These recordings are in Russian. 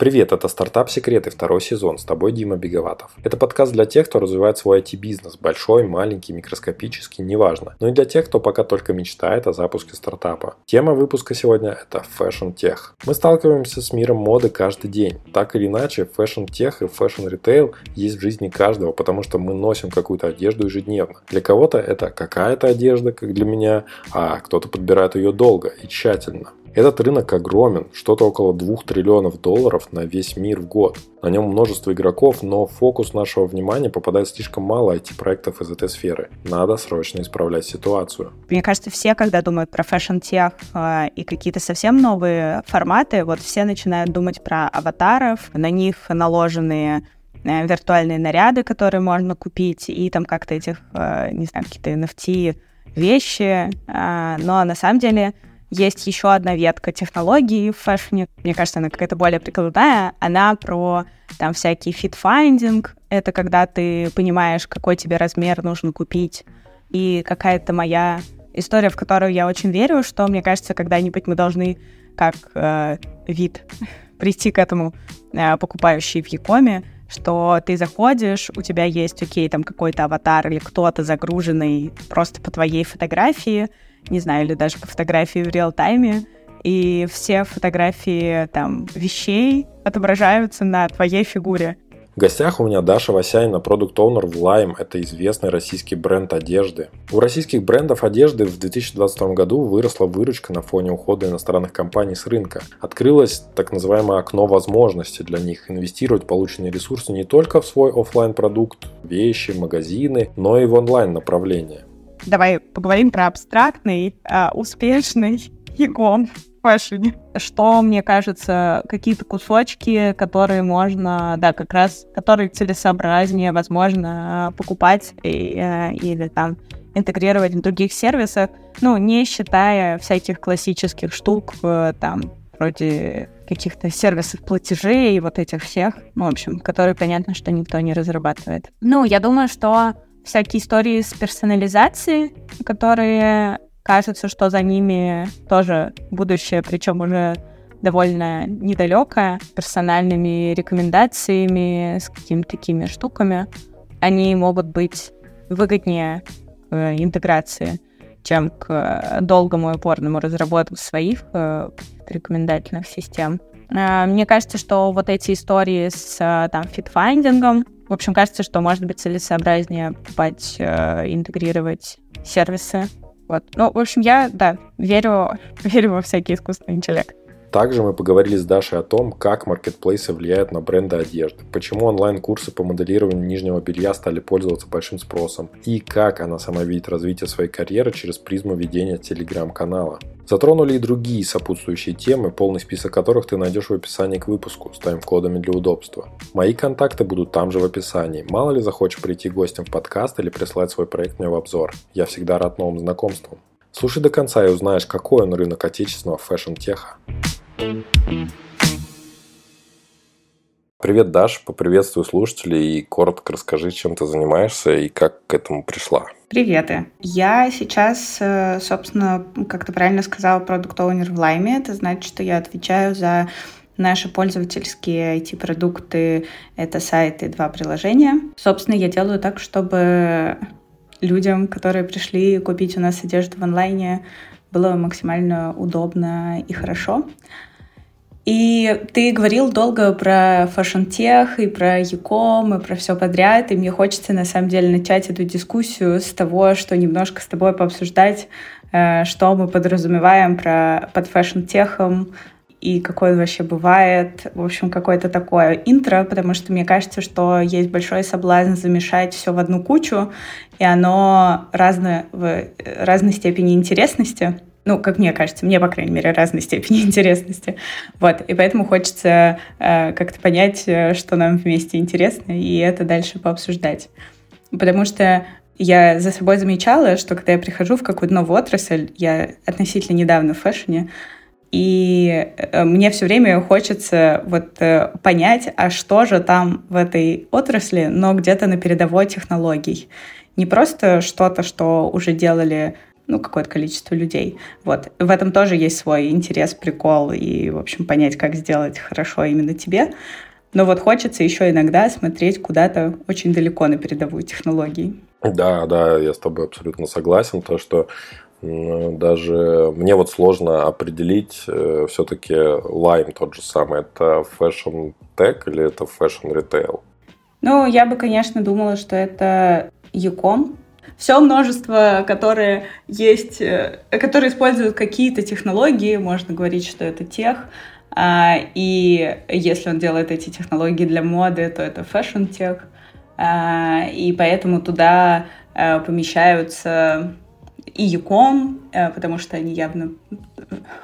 Привет, это «Стартап Секреты», второй сезон. С тобой Дима Беговатов. Это подкаст для тех, кто развивает свой IT-бизнес. Большой, маленький, микроскопический, неважно. Но и для тех, кто пока только мечтает о запуске стартапа. Тема выпуска сегодня – это Fashion Tech. Мы сталкиваемся с миром моды каждый день. Так или иначе, Fashion Tech и Fashion Retail есть в жизни каждого, потому что мы носим какую-то одежду ежедневно. Для кого-то это какая-то одежда, как для меня, а кто-то подбирает ее долго и тщательно. Этот рынок огромен, что-то около 2 триллионов долларов на весь мир в год. На нем множество игроков, но фокус нашего внимания попадает слишком мало IT-проектов из этой сферы. Надо срочно исправлять ситуацию. Мне кажется, все, когда думают про fashion tech э, и какие-то совсем новые форматы, вот все начинают думать про аватаров, на них наложенные э, виртуальные наряды, которые можно купить, и там как-то этих, э, не знаю, какие-то NFT вещи. Э, но на самом деле есть еще одна ветка технологий в fashion е. Мне кажется, она какая-то более прикладная. Она про там всякий fit finding. Это когда ты понимаешь, какой тебе размер нужно купить. И какая-то моя история, в которую я очень верю, что, мне кажется, когда-нибудь мы должны как э, вид прийти к этому э, покупающий в Якоме, что ты заходишь, у тебя есть, окей, там какой-то аватар или кто-то загруженный просто по твоей фотографии, не знаю, или даже по фотографии в реал-тайме, и все фотографии там вещей отображаются на твоей фигуре. В гостях у меня Даша Васянина, продукт-оунер в Lime. Это известный российский бренд одежды. У российских брендов одежды в 2022 году выросла выручка на фоне ухода иностранных компаний с рынка. Открылось так называемое окно возможностей для них инвестировать полученные ресурсы не только в свой офлайн продукт вещи, магазины, но и в онлайн направление. Давай поговорим про абстрактный, а, успешный икон фэшне. Что, мне кажется, какие-то кусочки, которые можно, да, как раз, которые целесообразнее, возможно, покупать и, э, или там интегрировать в других сервисах, ну, не считая всяких классических штук, э, там, вроде каких-то сервисов платежей и вот этих всех, ну, в общем, которые, понятно, что никто не разрабатывает. Ну, я думаю, что всякие истории с персонализацией, которые кажется, что за ними тоже будущее, причем уже довольно недалекое, персональными рекомендациями, с какими-то такими штуками. Они могут быть выгоднее к интеграции, чем к долгому и упорному разработке своих э, рекомендательных систем. Э, мне кажется, что вот эти истории с там fit finding ом, в общем, кажется, что может быть целесообразнее покупать, э, интегрировать сервисы. Вот. Ну, в общем, я, да, верю, верю во всякий искусственный интеллект. Также мы поговорили с Дашей о том, как маркетплейсы влияют на бренды одежды, почему онлайн-курсы по моделированию нижнего белья стали пользоваться большим спросом и как она сама видит развитие своей карьеры через призму ведения телеграм-канала. Затронули и другие сопутствующие темы, полный список которых ты найдешь в описании к выпуску с тайм-кодами для удобства. Мои контакты будут там же в описании. Мало ли захочешь прийти гостем в подкаст или прислать свой проект мне в обзор. Я всегда рад новым знакомствам. Слушай до конца и узнаешь, какой он рынок отечественного фэшн-теха. Привет, Даш, поприветствую слушателей и коротко расскажи, чем ты занимаешься и как к этому пришла. Привет. Я сейчас, э, собственно, как ты правильно сказала, продукт-оунер в Лайме. Это значит, что я отвечаю за наши пользовательские IT-продукты. Это сайты, два приложения. Собственно, я делаю так, чтобы людям, которые пришли купить у нас одежду в онлайне, было максимально удобно и хорошо. И ты говорил долго про фэшн-тех и про Яком, и про все подряд, и мне хочется на самом деле начать эту дискуссию с того, что немножко с тобой пообсуждать, э, что мы подразумеваем про, под фэшн-техом, и какой он вообще бывает. В общем, какое-то такое интро, потому что мне кажется, что есть большой соблазн замешать все в одну кучу, и оно разное, в разной степени интересности. Ну, как мне кажется, мне, по крайней мере, разной степени интересности. Вот, и поэтому хочется э, как-то понять, э, что нам вместе интересно, и это дальше пообсуждать. Потому что я за собой замечала, что когда я прихожу в какую-то новую отрасль, я относительно недавно в фэшне, и э, мне все время хочется вот э, понять, а что же там в этой отрасли, но где-то на передовой технологий. Не просто что-то, что уже делали ну, какое-то количество людей. Вот. В этом тоже есть свой интерес, прикол и, в общем, понять, как сделать хорошо именно тебе. Но вот хочется еще иногда смотреть куда-то очень далеко на передовую технологии. Да, да, я с тобой абсолютно согласен. То, что даже мне вот сложно определить э, все-таки Lime тот же самый. Это fashion tech или это fashion retail? Ну, я бы, конечно, думала, что это Яком. Все множество, которые есть, э, которые используют какие-то технологии, можно говорить, что это тех. А, и если он делает эти технологии для моды, то это fashion тех. А, и поэтому туда э, помещаются и Юком, э, потому что они явно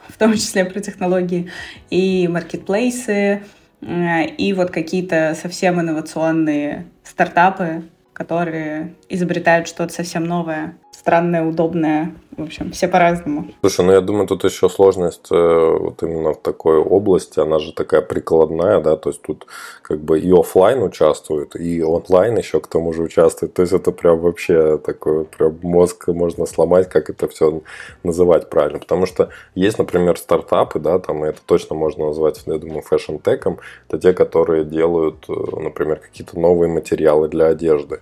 в том числе про технологии, и маркетплейсы, и вот какие-то совсем инновационные стартапы, которые изобретают что-то совсем новое, странное, удобное, в общем, все по-разному. Слушай, ну я думаю, тут еще сложность э, вот именно в такой области, она же такая прикладная, да, то есть тут как бы и офлайн участвует, и онлайн еще к тому же участвует, то есть это прям вообще такой прям мозг можно сломать, как это все называть правильно, потому что есть, например, стартапы, да, там и это точно можно назвать, я думаю, фэшн-теком, это те, которые делают, э, например, какие-то новые материалы для одежды.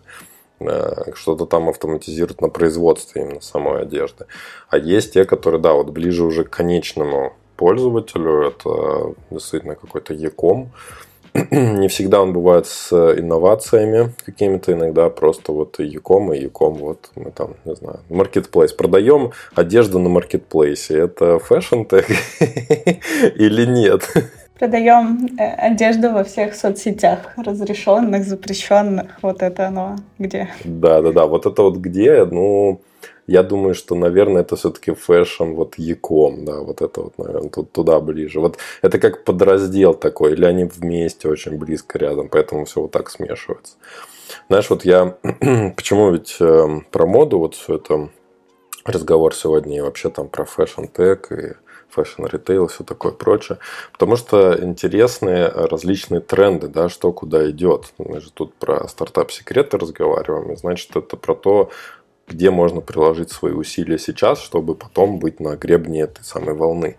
Э, что-то там автоматизируют на производстве именно самой одежды. А есть те, которые, да, вот ближе уже к конечному пользователю, это действительно какой-то e-com. Не всегда он бывает с инновациями какими-то, иногда просто вот e-com и e-com, вот мы там, не знаю, маркетплейс. Продаем одежду на маркетплейсе. Это fashion tech или нет? Продаем э, одежду во всех соцсетях, разрешенных, запрещенных. Вот это оно где? Да, да, да. Вот это вот где, ну, я думаю, что, наверное, это все-таки fashion, вот e-com, да, вот это вот, наверное, тут, туда ближе. Вот это как подраздел такой, или они вместе очень близко рядом, поэтому все вот так смешивается. Знаешь, вот я, почему ведь э, про моду, вот все это разговор сегодня и вообще там про fashion tech и fashion retail, все такое прочее. Потому что интересные различные тренды, да, что куда идет. Мы же тут про стартап-секреты разговариваем, и значит, это про то, где можно приложить свои усилия сейчас, чтобы потом быть на гребне этой самой волны.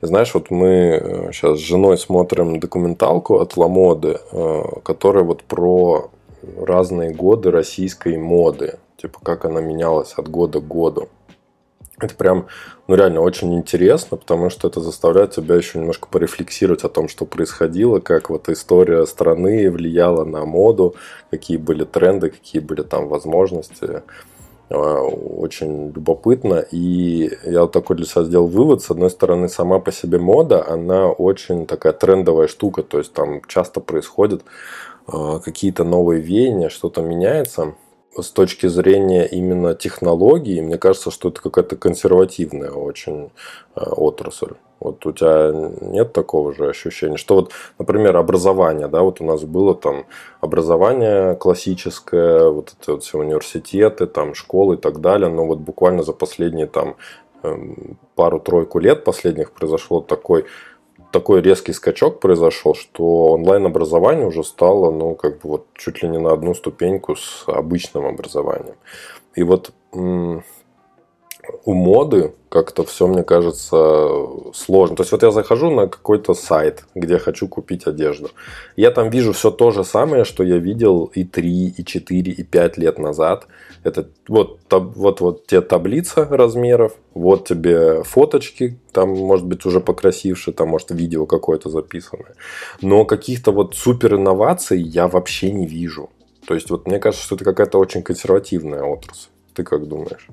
И знаешь, вот мы сейчас э, с женой смотрим документалку от Ламоды, э, которая вот про разные годы российской моды, типа как она менялась от года к году. Это прям, ну реально очень интересно, потому что это заставляет тебя еще немножко порефлексировать о том, что происходило, как вот история страны влияла на моду, какие были тренды, какие были там возможности. А, очень любопытно. И я вот такой для себя сделал вывод. С одной стороны, сама по себе мода, она очень такая трендовая штука. То есть там часто происходят а, какие-то новые веяния, что-то меняется с точки зрения именно технологий, мне кажется, что это какая-то консервативная очень э, отрасль. Вот у тебя нет такого же ощущения, что вот, например, образование, да, вот у нас было там образование классическое, вот эти вот все университеты, там школы и так далее, но вот буквально за последние там эм, пару-тройку лет последних произошло такой такой резкий скачок произошел, что онлайн-образование уже стало, ну, как бы вот чуть ли не на одну ступеньку с обычным образованием. И вот у моды как-то все, мне кажется, сложно. То есть вот я захожу на какой-то сайт, где хочу купить одежду. Я там вижу все то же самое, что я видел и 3, и 4, и 5 лет назад. Это вот, таб, вот, вот те таблица размеров, вот тебе фоточки, там может быть уже покрасившие, там может видео какое-то записанное. Но каких-то вот супер инноваций я вообще не вижу. То есть вот мне кажется, что это какая-то очень консервативная отрасль. Ты как думаешь?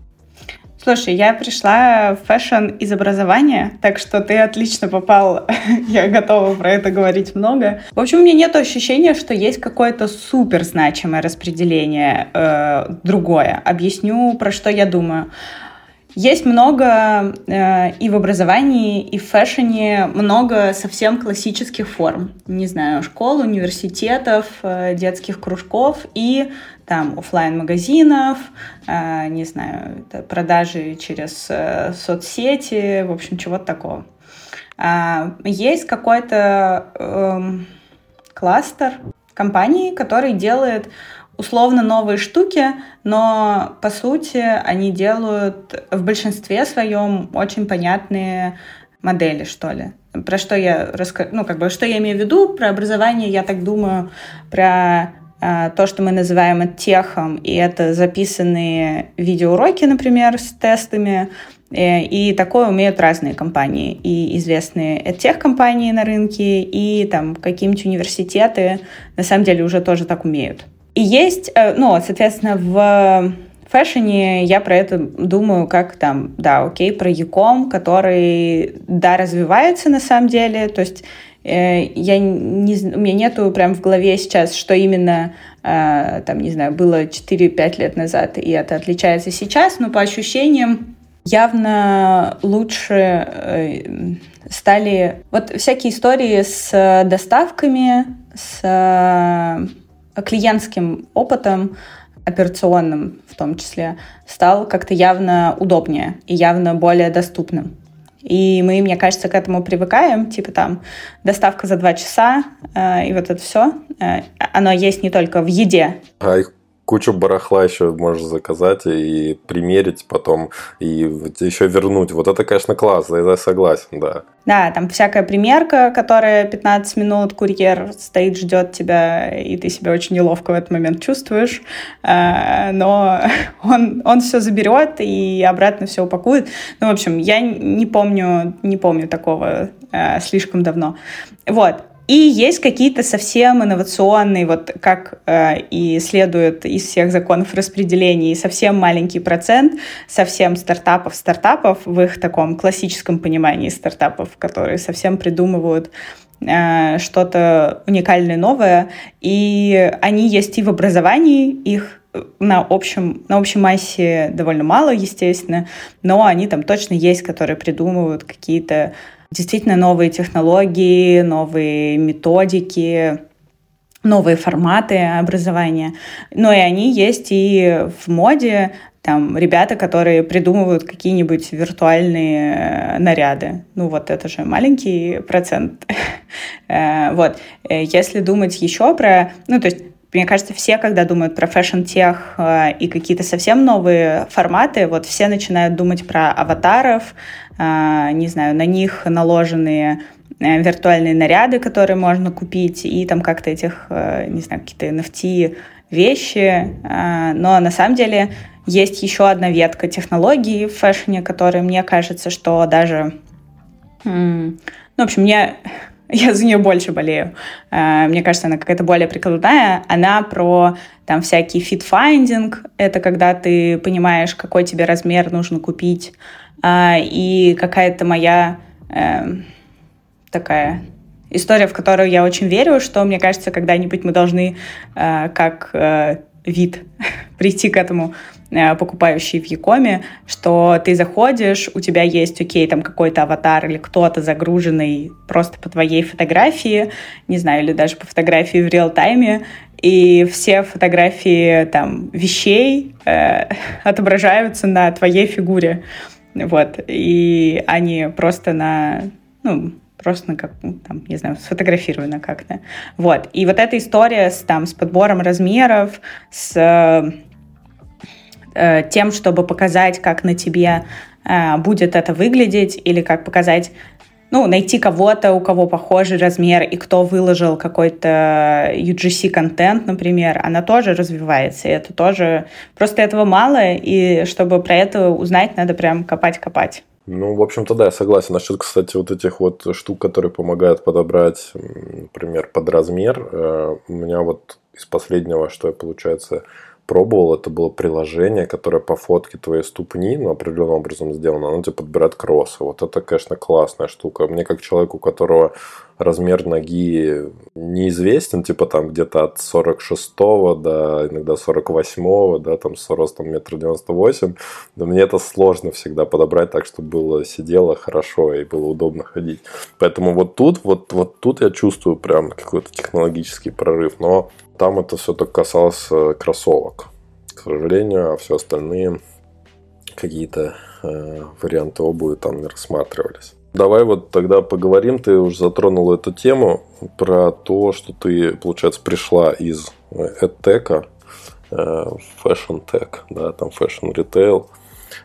Слушай, я пришла в fashion из образования, так что ты отлично попал. я готова про это говорить много. В общем, у меня нет ощущения, что есть какое-то супер значимое распределение э, другое. Объясню, про что я думаю. Есть много э, и в образовании, и в fashion е много совсем классических форм. Не знаю, школ, университетов, э, детских кружков и там офлайн магазинов э, не знаю, продажи через э, соцсети, в общем, чего-то такого. Э, есть какой-то э, кластер компаний, который делает условно новые штуки, но по сути они делают в большинстве своем очень понятные модели, что ли. Про что я расскажу, ну, как бы, что я имею в виду про образование, я так думаю, про то, что мы называем техом, и это записанные видеоуроки, например, с тестами, э, и такое умеют разные компании, и известные тех компании на рынке, и там какие-нибудь университеты на самом деле уже тоже так умеют. И есть, э, ну, соответственно, в фэшне я про это думаю как там, да, окей, про Яком, который, да, развивается на самом деле, то есть я не, у меня нету прям в голове сейчас, что именно, э, там, не знаю, было 4-5 лет назад, и это отличается сейчас, но по ощущениям явно лучше э, стали вот всякие истории с доставками, с клиентским опытом, операционным в том числе, стал как-то явно удобнее и явно более доступным. И мы, мне кажется, к этому привыкаем, типа там доставка за два часа, э, и вот это все. Э, оно есть не только в еде. А их кучу барахла еще можешь заказать и примерить потом, и еще вернуть. Вот это, конечно, классно, я согласен, да. Да, там всякая примерка, которая 15 минут, курьер стоит, ждет тебя, и ты себя очень неловко в этот момент чувствуешь, э, но он, он все заберет и обратно все упакует. Ну, в общем, я не помню, не помню такого э, слишком давно. Вот. И есть какие-то совсем инновационные, вот как э, и следует из всех законов распределения, совсем маленький процент совсем стартапов стартапов в их таком классическом понимании стартапов, которые совсем придумывают э, что-то уникальное новое, и они есть и в образовании, их на общем, на общей массе довольно мало, естественно, но они там точно есть, которые придумывают какие-то действительно новые технологии, новые методики, новые форматы образования. Но и они есть и в моде, там ребята, которые придумывают какие-нибудь виртуальные э, наряды. Ну вот это же маленький процент. Э, вот. Э, если думать еще про... Ну то есть мне кажется, все, когда думают про фэшн-тех и какие-то совсем новые форматы, вот все начинают думать про аватаров, не знаю, на них наложенные э, виртуальные наряды, которые можно купить, и там как-то этих, э, не знаю, какие-то NFT вещи. А, но на самом деле есть еще одна ветка технологий в фэшне, которая мне кажется, что даже... Ну, в общем, мне я за нее больше болею. А, мне кажется, она какая-то более прикладная. Она про там всякий fit finding. Это когда ты понимаешь, какой тебе размер нужно купить, а, и какая-то моя э, такая история, в которую я очень верю, что, мне кажется, когда-нибудь мы должны э, как э, вид прийти к этому э, покупающий в e-com е, что ты заходишь, у тебя есть, окей, там какой-то аватар или кто-то загруженный просто по твоей фотографии, не знаю, или даже по фотографии в реал-тайме, и все фотографии там вещей э, отображаются на твоей фигуре. Вот. И они просто на, ну, просто на как, ну, там, не знаю, сфотографировано как-то. Вот. И вот эта история с, там, с подбором размеров, с э, тем, чтобы показать, как на тебе э, будет это выглядеть, или как показать ну, найти кого-то, у кого похожий размер, и кто выложил какой-то UGC-контент, например, она тоже развивается, и это тоже... Просто этого мало, и чтобы про это узнать, надо прям копать-копать. Ну, в общем-то, да, я согласен. Насчет, кстати, вот этих вот штук, которые помогают подобрать, например, под размер. Э, у меня вот из последнего, что я, получается, пробовал, это было приложение, которое по фотке твоей ступни, ну, определенным образом сделано, оно тебе подбирает кроссы. Вот это, конечно, классная штука. Мне как человеку, у которого размер ноги неизвестен, типа там где-то от 46 до иногда 48, да, там с ростом метр девяносто да мне это сложно всегда подобрать так, чтобы было сидело хорошо и было удобно ходить. Поэтому вот тут, вот, вот тут я чувствую прям какой-то технологический прорыв, но там это все только касалось э, кроссовок, к сожалению, а все остальные какие-то э, варианты обуви там не рассматривались. Давай вот тогда поговорим, ты уже затронул эту тему про то, что ты, получается, пришла из edtech а, fashion tech, да, там fashion retail.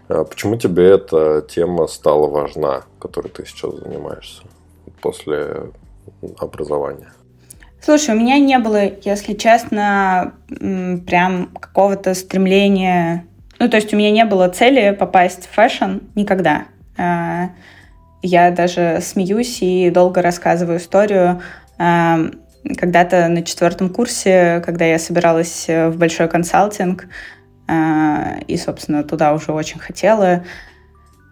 Почему тебе эта тема стала важна, которой ты сейчас занимаешься после образования? Слушай, у меня не было, если честно, прям какого-то стремления. Ну, то есть у меня не было цели попасть в fashion никогда. А, я даже смеюсь и долго рассказываю историю. А, когда-то на четвертом курсе, когда я собиралась в большой консалтинг, а, и, собственно, туда уже очень хотела,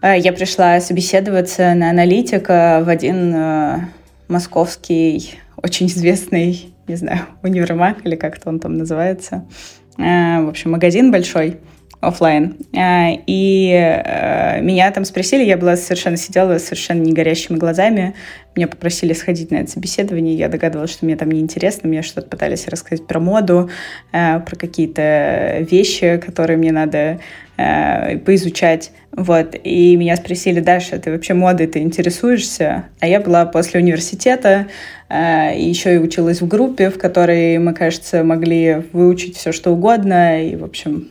я пришла собеседоваться на аналитика в один московский очень известный, не знаю, универмаг или как-то он там называется. Э, в общем, магазин большой офлайн. Э, и э, меня там спросили, я была совершенно сидела совершенно не горящими глазами. Меня попросили сходить на это собеседование. Я догадывалась, что мне там неинтересно. Мне что-то пытались рассказать про моду, про какие-то вещи, которые мне надо поизучать. Вот. И меня спросили, Даша, ты вообще модой ты интересуешься? А я была после университета, Э, еще и училась в группе, в которой мы, кажется, могли выучить все, что угодно. И, в общем,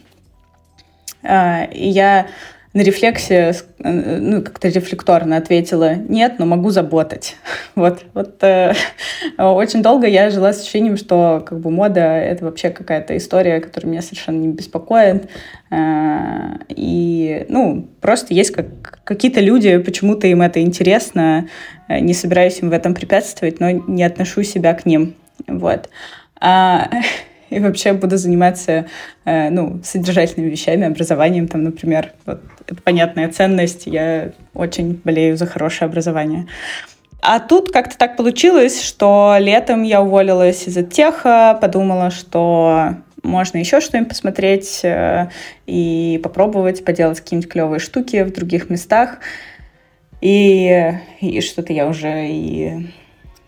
э, я на рефлексе, э, ну, как-то рефлекторно ответила, нет, но могу заботать. Вот, вот э, очень долго я жила с ощущением, что как бы мода — это вообще какая-то история, которая меня совершенно не беспокоит. Э, и, ну, просто есть как, какие-то люди, почему-то им это интересно, э, не собираюсь им в этом препятствовать, но не отношу себя к ним. Вот. А, и вообще буду заниматься э, ну, содержательными вещами, образованием, там, например. Вот, это понятная ценность, я очень болею за хорошее образование. А тут как-то так получилось, что летом я уволилась из теха, подумала, что можно еще что-нибудь посмотреть э, и попробовать поделать какие-нибудь клевые штуки в других местах. И, и что-то я уже и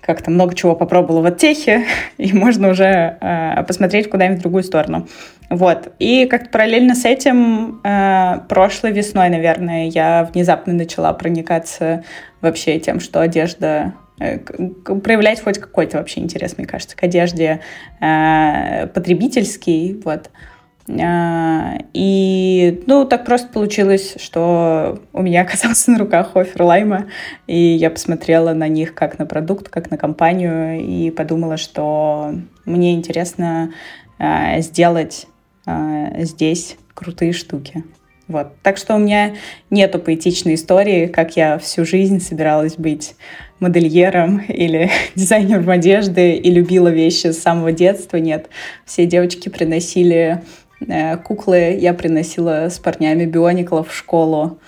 как-то много чего попробовала в оттехе, и можно уже э, посмотреть куда-нибудь в другую сторону. Вот. И как-то параллельно с этим э, прошлой весной, наверное, я внезапно начала проникаться вообще тем, что одежда э, проявлять хоть какой-то вообще интерес, мне кажется, к одежде э, потребительский, вот. А, и, ну, так просто получилось, что у меня оказался на руках офер Лайма, и я посмотрела на них как на продукт, как на компанию, и подумала, что мне интересно а, сделать а, здесь крутые штуки. Вот. Так что у меня нету поэтичной истории, как я всю жизнь собиралась быть модельером или дизайнером одежды и любила вещи с самого детства. Нет, все девочки приносили куклы я приносила с парнями биониклов в школу.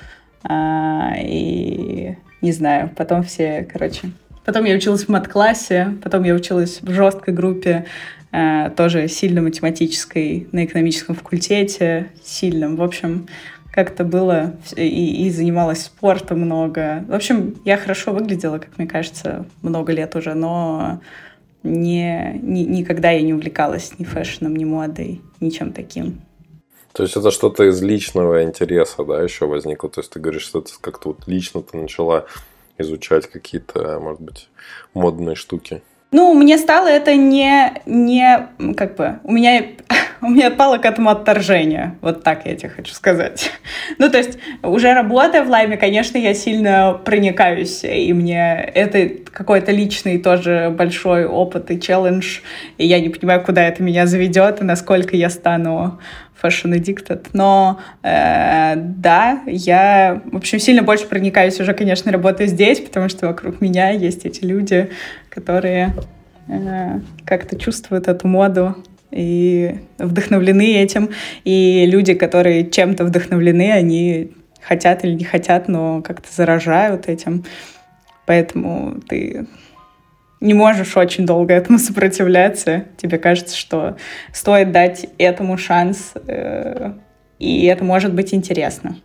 А, и не знаю, потом все, короче... Потом я училась в мат-классе, потом я училась в жесткой группе, э, тоже сильно математической, на экономическом факультете, сильном. В общем, как-то было, и, и занималась спортом много. В общем, я хорошо выглядела, как мне кажется, много лет уже, но не, ни, никогда я не увлекалась ни фэшном, ни модой, ничем таким. То есть это что-то из личного интереса, да, еще возникло? То есть ты говоришь, что это как-то вот лично ты начала изучать какие-то, может быть, модные штуки? Ну, мне стало это не, не как бы, у меня у меня отпало к этому отторжение. Вот так я тебе хочу сказать. Ну, то есть, уже работая в лайме, конечно, я сильно проникаюсь, и мне это какой-то личный тоже большой опыт и челлендж, и я не понимаю, куда это меня заведет, и насколько я стану fashion addicted. Но э, да, я, в общем, сильно больше проникаюсь уже, конечно, работая здесь, потому что вокруг меня есть эти люди, которые э, как-то чувствуют эту моду и вдохновлены этим. И люди, которые чем-то вдохновлены, они хотят или не хотят, но как-то заражают этим. Поэтому ты не можешь очень долго этому сопротивляться. Тебе кажется, что стоит дать этому шанс, э, и это может быть интересно.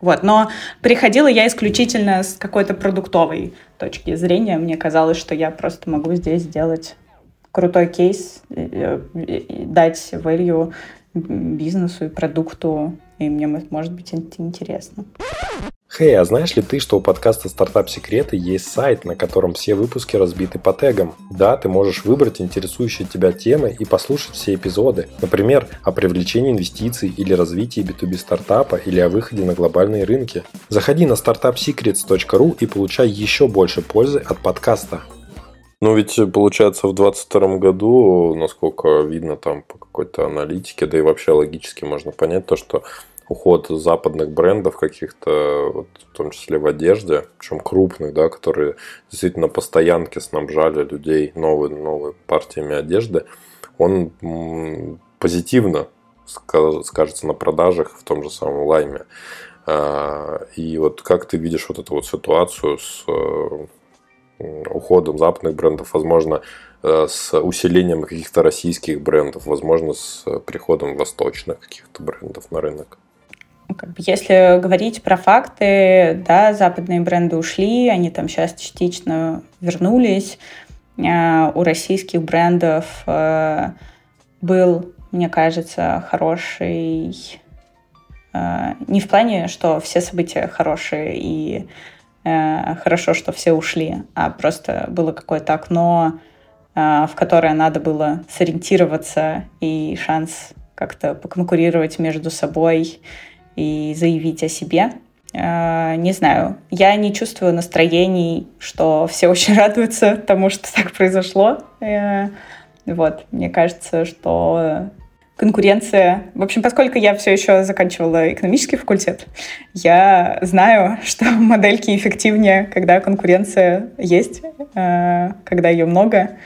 Вот. Но приходила я исключительно с какой-то продуктовой точки зрения. Мне казалось, что я просто могу здесь сделать крутой кейс, э, дать value бизнесу и продукту, и мне может быть интересно. Хей, hey, а знаешь ли ты, что у подкаста «Стартап Секреты» есть сайт, на котором все выпуски разбиты по тегам? Да, ты можешь выбрать интересующие тебя темы и послушать все эпизоды. Например, о привлечении инвестиций или развитии B2B стартапа или о выходе на глобальные рынки. Заходи на startupsecrets.ru и получай еще больше пользы от подкаста. Ну ведь получается в 2022 году, насколько видно там по какой-то аналитике, да и вообще логически можно понять то, что уход западных брендов каких-то, вот, в том числе в одежде, причем крупных, да, которые действительно по стоянке снабжали людей новыми, новыми партиями одежды, он позитивно скажется на продажах в том же самом лайме. А, и вот как ты видишь вот эту вот ситуацию с уходом западных брендов, возможно, э, с усилением каких-то российских брендов, возможно, с приходом восточных каких-то брендов на рынок? Как бы, если говорить про факты, да, западные бренды ушли, они там сейчас частично вернулись. Э, у российских брендов э, был, мне кажется, хороший... Э, не в плане, что все события хорошие и хорошо, что все ушли, а просто было какое-то окно, в которое надо было сориентироваться и шанс как-то поконкурировать между собой и заявить о себе. Э, не знаю, я не чувствую настроений, что все очень радуются тому, что так произошло. Э, вот, мне кажется, что конкуренция... В общем, поскольку я все еще заканчивала экономический факультет, я знаю, что модельки эффективнее, когда конкуренция есть, э, когда ее много.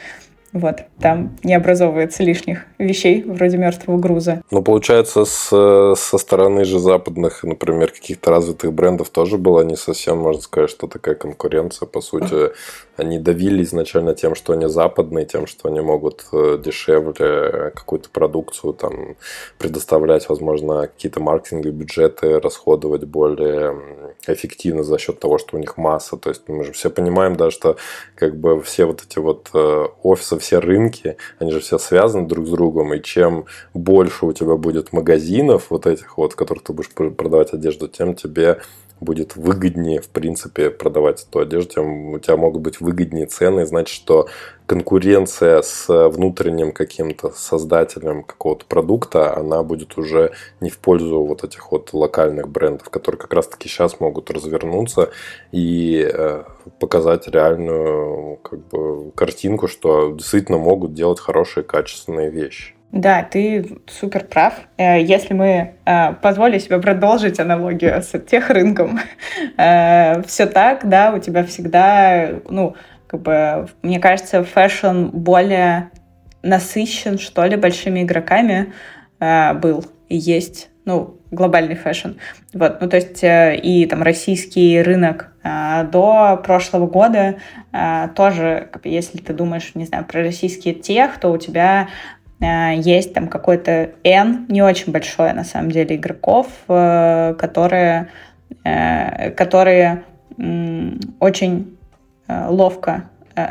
Вот, там не образовывается лишних вещей вроде мертвого груза. Ну, получается, с, со стороны же западных, например, каких-то развитых брендов тоже было не совсем, можно сказать, что такая конкуренция. По сути, они давили изначально тем, что они западные, тем, что они могут э, дешевле какую-то продукцию там предоставлять, возможно, какие-то маркетинговые бюджеты расходовать более эффективно за счет того, что у них масса. То есть мы же все понимаем, да, что как бы все вот эти вот э, офисы, все рынки, они же все связаны друг с другом, и чем больше у тебя будет магазинов вот этих вот, в которых ты будешь продавать одежду, тем тебе будет выгоднее, в принципе, продавать эту одежду, тем у тебя могут быть выгоднее цены, значит, что конкуренция с внутренним каким-то создателем какого-то продукта, она будет уже не в пользу вот этих вот локальных брендов, которые как раз-таки сейчас могут развернуться и э, показать реальную как бы, картинку, что действительно могут делать хорошие, качественные вещи. Да, ты супер прав. Э, если мы э, позволим себе продолжить аналогию с edtech рынком, э, все так, да, у тебя всегда, ну, как бы, мне кажется, fashion более насыщен, что ли, большими игроками был и есть, ну, глобальный fashion. Вот, ну, то есть и там российский рынок до прошлого года тоже, если ты думаешь, не знаю, про российские тех, то у тебя есть там какой-то N, не очень большое на самом деле, игроков, э, которые, э, которые очень ловко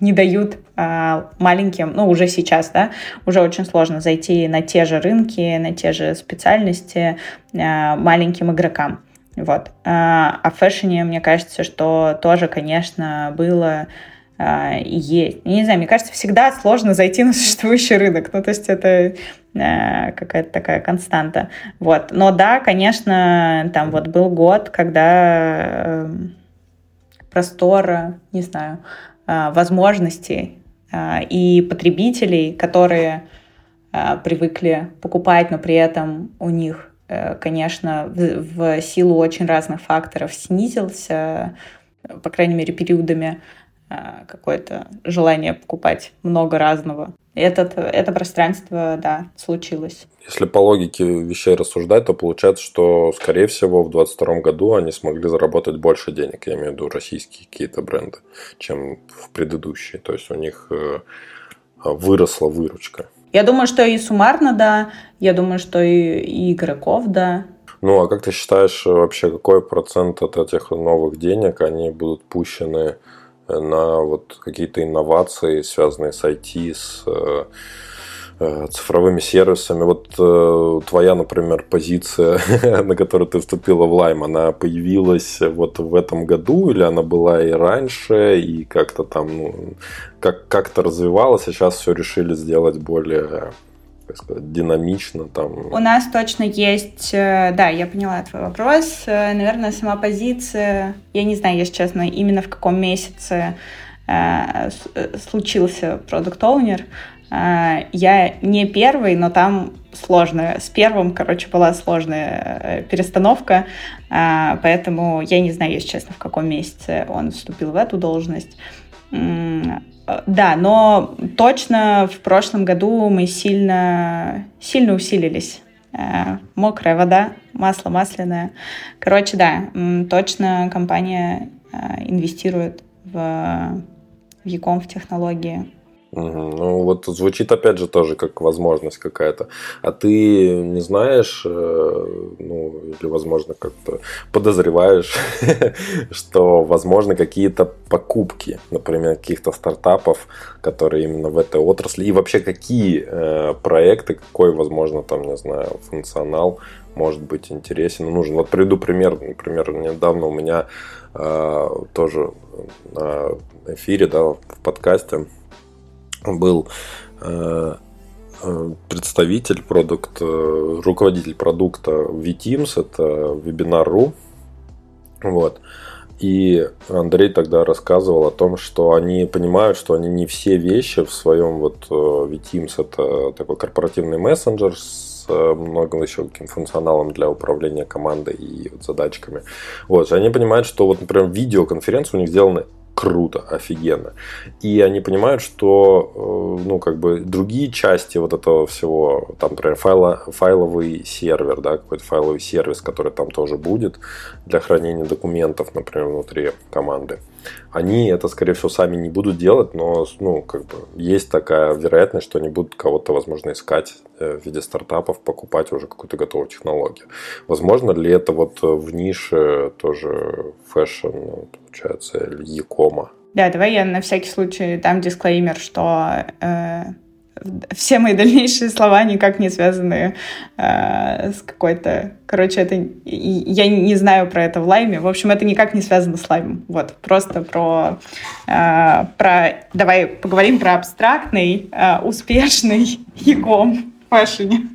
не дают маленьким, ну уже сейчас, да, уже очень сложно зайти на те же рынки, на те же специальности маленьким игрокам. Вот. А в фэшне, мне кажется, что тоже, конечно, было а, есть. Не знаю, мне кажется, всегда сложно зайти на существующий рынок. Ну, то есть это а, какая-то такая константа. Вот. Но да, конечно, там вот был год, когда эм, простора, не знаю, а, возможностей и потребителей, которые привыкли покупать, но при этом у них, э, конечно, в силу очень разных факторов снизился, по крайней мере, периодами, Э, какое-то желание покупать много разного. Этот, это пространство, да, случилось. Если по логике вещей рассуждать, то получается, что, скорее всего, в 2022 году они смогли заработать больше денег, я имею в виду российские какие-то бренды, чем в предыдущие. То есть у них э, выросла выручка. Я думаю, что и суммарно, да. Я думаю, что и, и игроков, да. Ну, а как ты считаешь вообще, какой процент от этих новых денег они будут пущены на вот какие-то инновации, связанные с IT, с э, э, цифровыми сервисами. Вот э, твоя, например, позиция, на которую ты вступила в Лайм, она появилась вот в этом году или она была и раньше, и как-то там ну, как- как-то развивалась, а сейчас все решили сделать более как сказать, динамично там. У нас точно есть, да, я поняла твой вопрос. Наверное, сама позиция, я не знаю, если честно, именно в каком месяце Э, э, случился продукт оунер э, Я не первый, но там сложная. С первым, короче, была сложная перестановка, поэтому я не знаю, если честно, в каком месяце он вступил в эту должность. Да, но точно в прошлом году мы сильно, сильно усилились. Мокрая вода, масло масляное. Короче, да, точно компания инвестирует в в в технологии. Ну, вот звучит опять же тоже как возможность какая-то. А ты не знаешь, э, ну, или, возможно, как-то подозреваешь, что, возможно, какие-то покупки, например, каких-то стартапов, которые именно в этой отрасли, и вообще какие э, проекты, какой, возможно, там, не знаю, функционал может быть интересен, нужен. Вот приведу пример. Например, недавно у меня э, тоже на эфире, да, в подкасте был э, э, представитель продукт, э, руководитель продукта VTeams, это Webinar.ru. Вот. И Андрей тогда рассказывал о том, что они понимают, что они не все вещи в своем вот VTeams это такой корпоративный мессенджер с много еще каким функционалом для управления командой и вот задачками. Вот, они понимают, что вот, например, видеоконференции у них сделаны круто, офигенно. И они понимают, что, э, ну, как бы другие части вот этого всего, там, например, файло, файловый сервер, да, какой-то файловый сервис, который там тоже будет для хранения документов, например, внутри команды. Они это, скорее всего, сами не будут делать, но, ну, как бы есть такая вероятность, что они будут кого-то, возможно, искать э, в виде стартапов, покупать уже какую-то готовую технологию. Возможно ли это вот в нише тоже fashion, ну, получается, или e-com а? Да, давай я на всякий случай дам дисклеймер, что э, все мои дальнейшие слова никак не связаны э, с какой-то... Короче, это я не знаю про это в лайме. В общем, это никак не связано с лаймом. Вот, просто про... Э, про давай поговорим про абстрактный, э, успешный ягом в фэшне.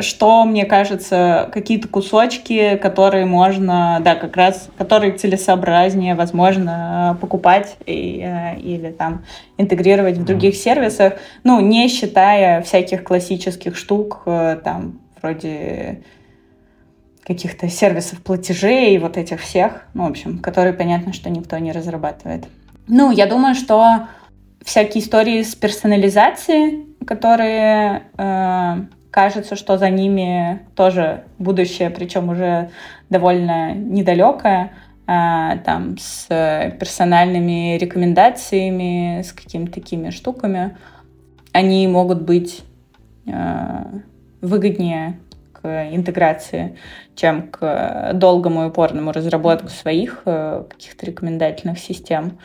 Что, мне кажется, какие-то кусочки, которые можно, да, как раз, которые целесообразнее, возможно, покупать и, э, или там интегрировать в других сервисах, ну, не считая всяких классических штук, э, там, вроде каких-то сервисов платежей и вот этих всех, ну, в общем, которые понятно, что никто не разрабатывает. Ну, я думаю, что всякие истории с персонализацией, которые э, кажется, что за ними тоже будущее, причем уже довольно недалекое, а, там с персональными рекомендациями, с какими-то такими штуками, они могут быть а, выгоднее к интеграции, чем к долгому и упорному разработку своих э, каких-то рекомендательных систем.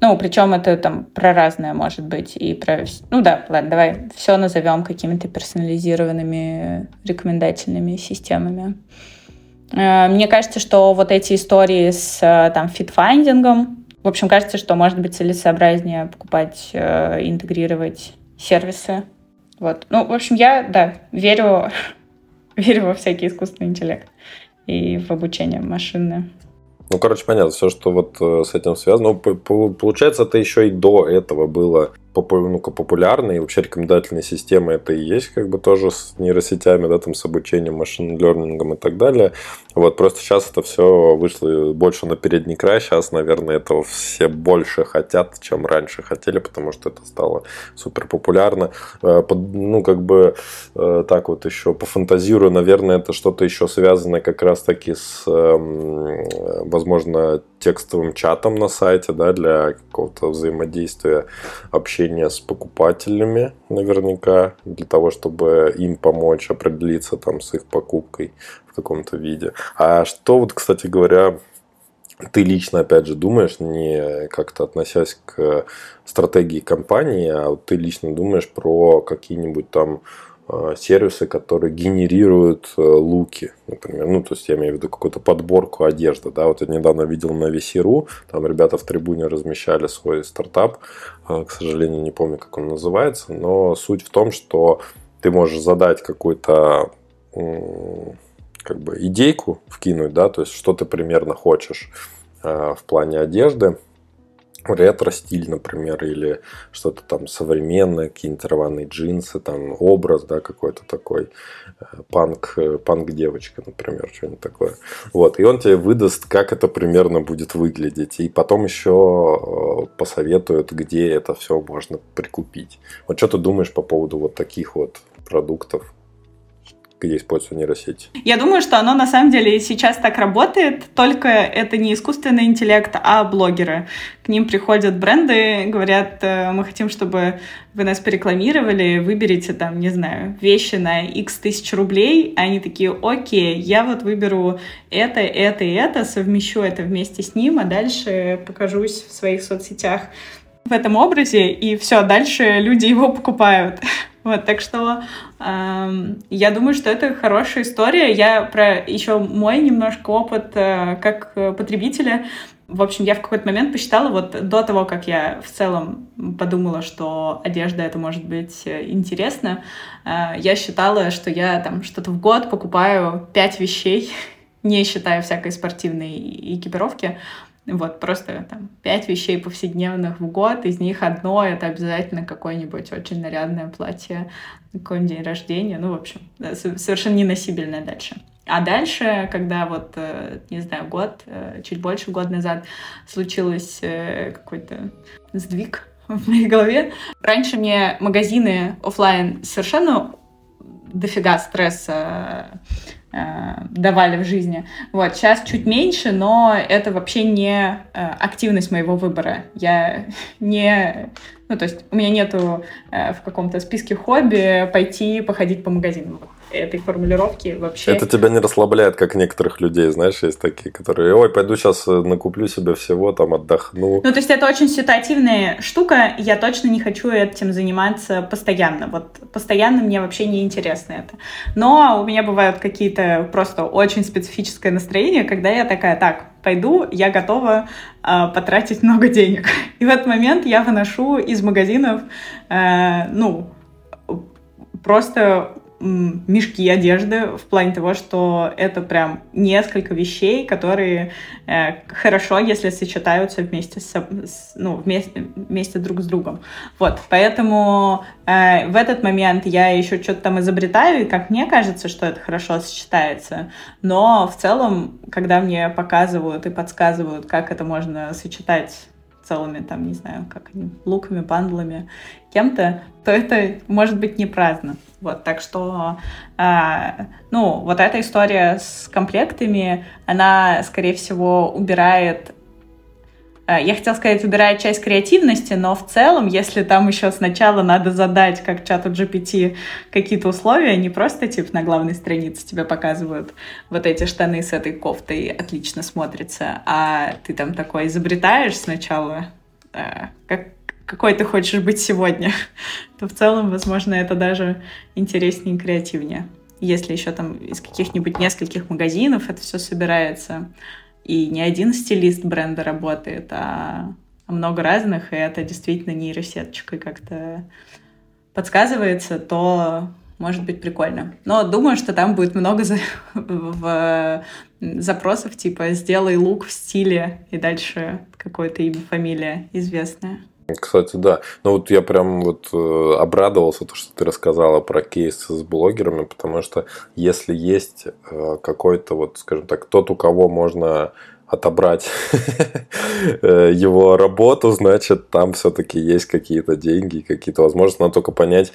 Ну, причем это там про разное может быть. И про... Ну да, ладно, давай все назовем какими-то персонализированными рекомендательными системами. Э, мне кажется, что вот эти истории с э, там fit finding ом, в общем, кажется, что может быть целесообразнее покупать, э, интегрировать сервисы. Вот. Ну, в общем, я, да, верю, верю во всякий искусственный интеллект и в обучение машинное. Ну, короче, понятно, все, что вот э, с этим связано. Ну, получается, это еще и до этого было ну популярные, и вообще рекомендательные системы это и есть как бы тоже с нейросетями, да, там с обучением, machine learning ом и так далее. Вот просто сейчас это все вышло больше на передний край. Сейчас, наверное, этого все больше хотят, чем раньше хотели, потому что это стало супер популярно. Э, ну, как бы э, так вот еще пофантазирую, наверное, это что-то еще связанное как раз таки с, эм, возможно, текстовым чатом на сайте, да, для какого-то взаимодействия, общения с покупателями, наверняка, для того, чтобы им помочь определиться там с их покупкой в каком-то виде. А что вот, кстати говоря, ты лично, опять же, думаешь, не как-то относясь к стратегии компании, а ты лично думаешь про какие-нибудь там сервисы, которые генерируют э, луки, например, ну, то есть я имею в виду какую-то подборку одежды, да, вот я недавно видел на VC.ru, там ребята в трибуне размещали свой стартап, э, к сожалению, не помню, как он называется, но суть в том, что ты можешь задать какую-то как бы идейку вкинуть, да, то есть что ты примерно хочешь в плане одежды, ретро-стиль, например, или что-то там современное, какие-нибудь рваные джинсы, там образ, да, какой-то такой, э, панк, э, панк-девочка, например, что-нибудь такое. Вот, и он тебе выдаст, как это примерно будет выглядеть, и потом еще э, посоветует, где это все можно прикупить. Вот что ты думаешь по поводу вот таких вот продуктов? Где используются нейросети? Я думаю, что оно на самом деле сейчас так работает, только это не искусственный интеллект, а блогеры. К ним приходят бренды, говорят, э, мы хотим, чтобы вы нас порекламировали, выберите там, не знаю, вещи на x тысяч рублей, а они такие, окей, я вот выберу это, это и это, совмещу это вместе с ним, а дальше покажусь в своих соцсетях в этом образе, и все, дальше люди его покупают. Вот, так что э, я думаю, что это хорошая история. Я про еще мой немножко опыт э, как потребителя. В общем, я в какой-то момент посчитала, вот до того, как я в целом подумала, что одежда это может быть э, интересно, э, я считала, что я там что-то в год покупаю пять вещей, не считая всякой спортивной экипировки. Вот, просто там пять вещей повседневных в год, из них одно — это обязательно какое-нибудь очень нарядное платье какой-нибудь день рождения, ну, в общем, совершенно неносибельное дальше. А дальше, когда вот, э, не знаю, год, э, чуть больше года назад случилось э, какой-то сдвиг в моей голове. Раньше мне магазины офлайн совершенно дофига стресса давали в жизни. Вот, сейчас чуть меньше, но это вообще не э, активность моего выбора. Я не... Ну, то есть у меня нету э, в каком-то списке хобби пойти походить по магазинам этой формулировки вообще. Это тебя не расслабляет, как некоторых людей, знаешь, есть такие, которые, ой, пойду сейчас э, накуплю себе всего, там отдохну. Ну, то есть это очень ситуативная штука, я точно не хочу этим заниматься постоянно. Вот постоянно мне вообще не интересно это. Но у меня бывают какие-то просто очень специфическое настроение, когда я такая, так, пойду, я готова э, потратить много денег. И в этот момент я выношу из магазинов, э, ну, просто мешки одежды в плане того, что это прям несколько вещей, которые э, хорошо, если сочетаются вместе с, с ну вместе, вместе друг с другом. Вот, поэтому э, в этот момент я еще что-то там изобретаю, и как мне кажется, что это хорошо сочетается. Но в целом, когда мне показывают и подсказывают, как это можно сочетать целыми, там, не знаю, как они, луками, бандлами, кем-то, то это может быть не праздно. Вот, так что, э, ну, вот эта история с комплектами, она, скорее всего, убирает э, я хотела сказать, убирает часть креативности, но в целом, если там еще сначала надо задать, как чату GPT, какие-то условия, не просто типа на главной странице тебе показывают вот эти штаны с этой кофтой отлично смотрятся, а ты там такой изобретаешь сначала, э, как, какой ты хочешь быть сегодня, то в целом, возможно, это даже интереснее и креативнее. Если еще там из каких-нибудь нескольких магазинов это все собирается, и не один стилист бренда работает, а, а много разных, и это действительно нейросеточкой как-то подсказывается, то может быть прикольно. Но думаю, что там будет много за... в... запросов, типа «сделай лук в стиле», и дальше какое-то имя, фамилия известная. Кстати, да. Ну вот я прям вот э, обрадовался, то, что ты рассказала про кейсы с блогерами, потому что если есть э, какой-то вот, скажем так, тот, у кого можно отобрать э, его работу, значит, там все-таки есть какие-то деньги, какие-то возможности. Надо только понять,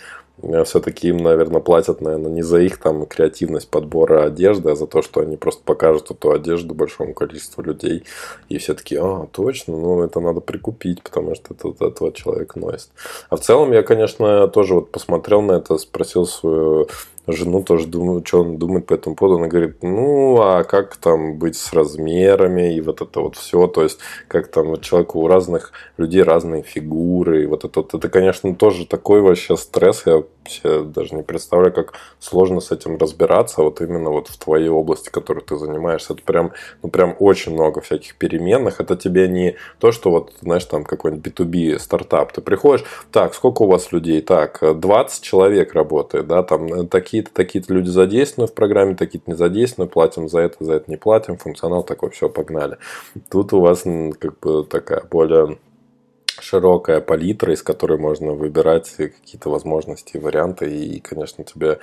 все-таки им, наверное, платят, наверное, не за их там креативность подбора одежды, а за то, что они просто покажут эту одежду большому количеству людей. И все таки а, точно, ну это надо прикупить, потому что это вот этого человек носит. А в целом я, конечно, тоже вот посмотрел на это, спросил свою жену тоже думаю, что он думает по этому поводу. Она говорит, ну, а как там быть с размерами и вот это вот все. То есть, как там вот человеку у разных людей разные фигуры. И вот это это, конечно, тоже такой вообще стресс. Я вообще даже не представляю, как сложно с этим разбираться. Вот именно вот в твоей области, которой ты занимаешься. Это прям, ну, прям очень много всяких переменных. Это тебе не то, что вот, знаешь, там какой-нибудь B2B стартап. Ты приходишь, так, сколько у вас людей? Так, 20 человек работает, да, там такие такие-то, такие-то люди задействованы в программе, такие-то не задействованы, платим за это, за это не платим, функционал такой, все, погнали. Тут у вас как бы такая более широкая палитра, из которой можно выбирать какие-то возможности и варианты. И, конечно, тебе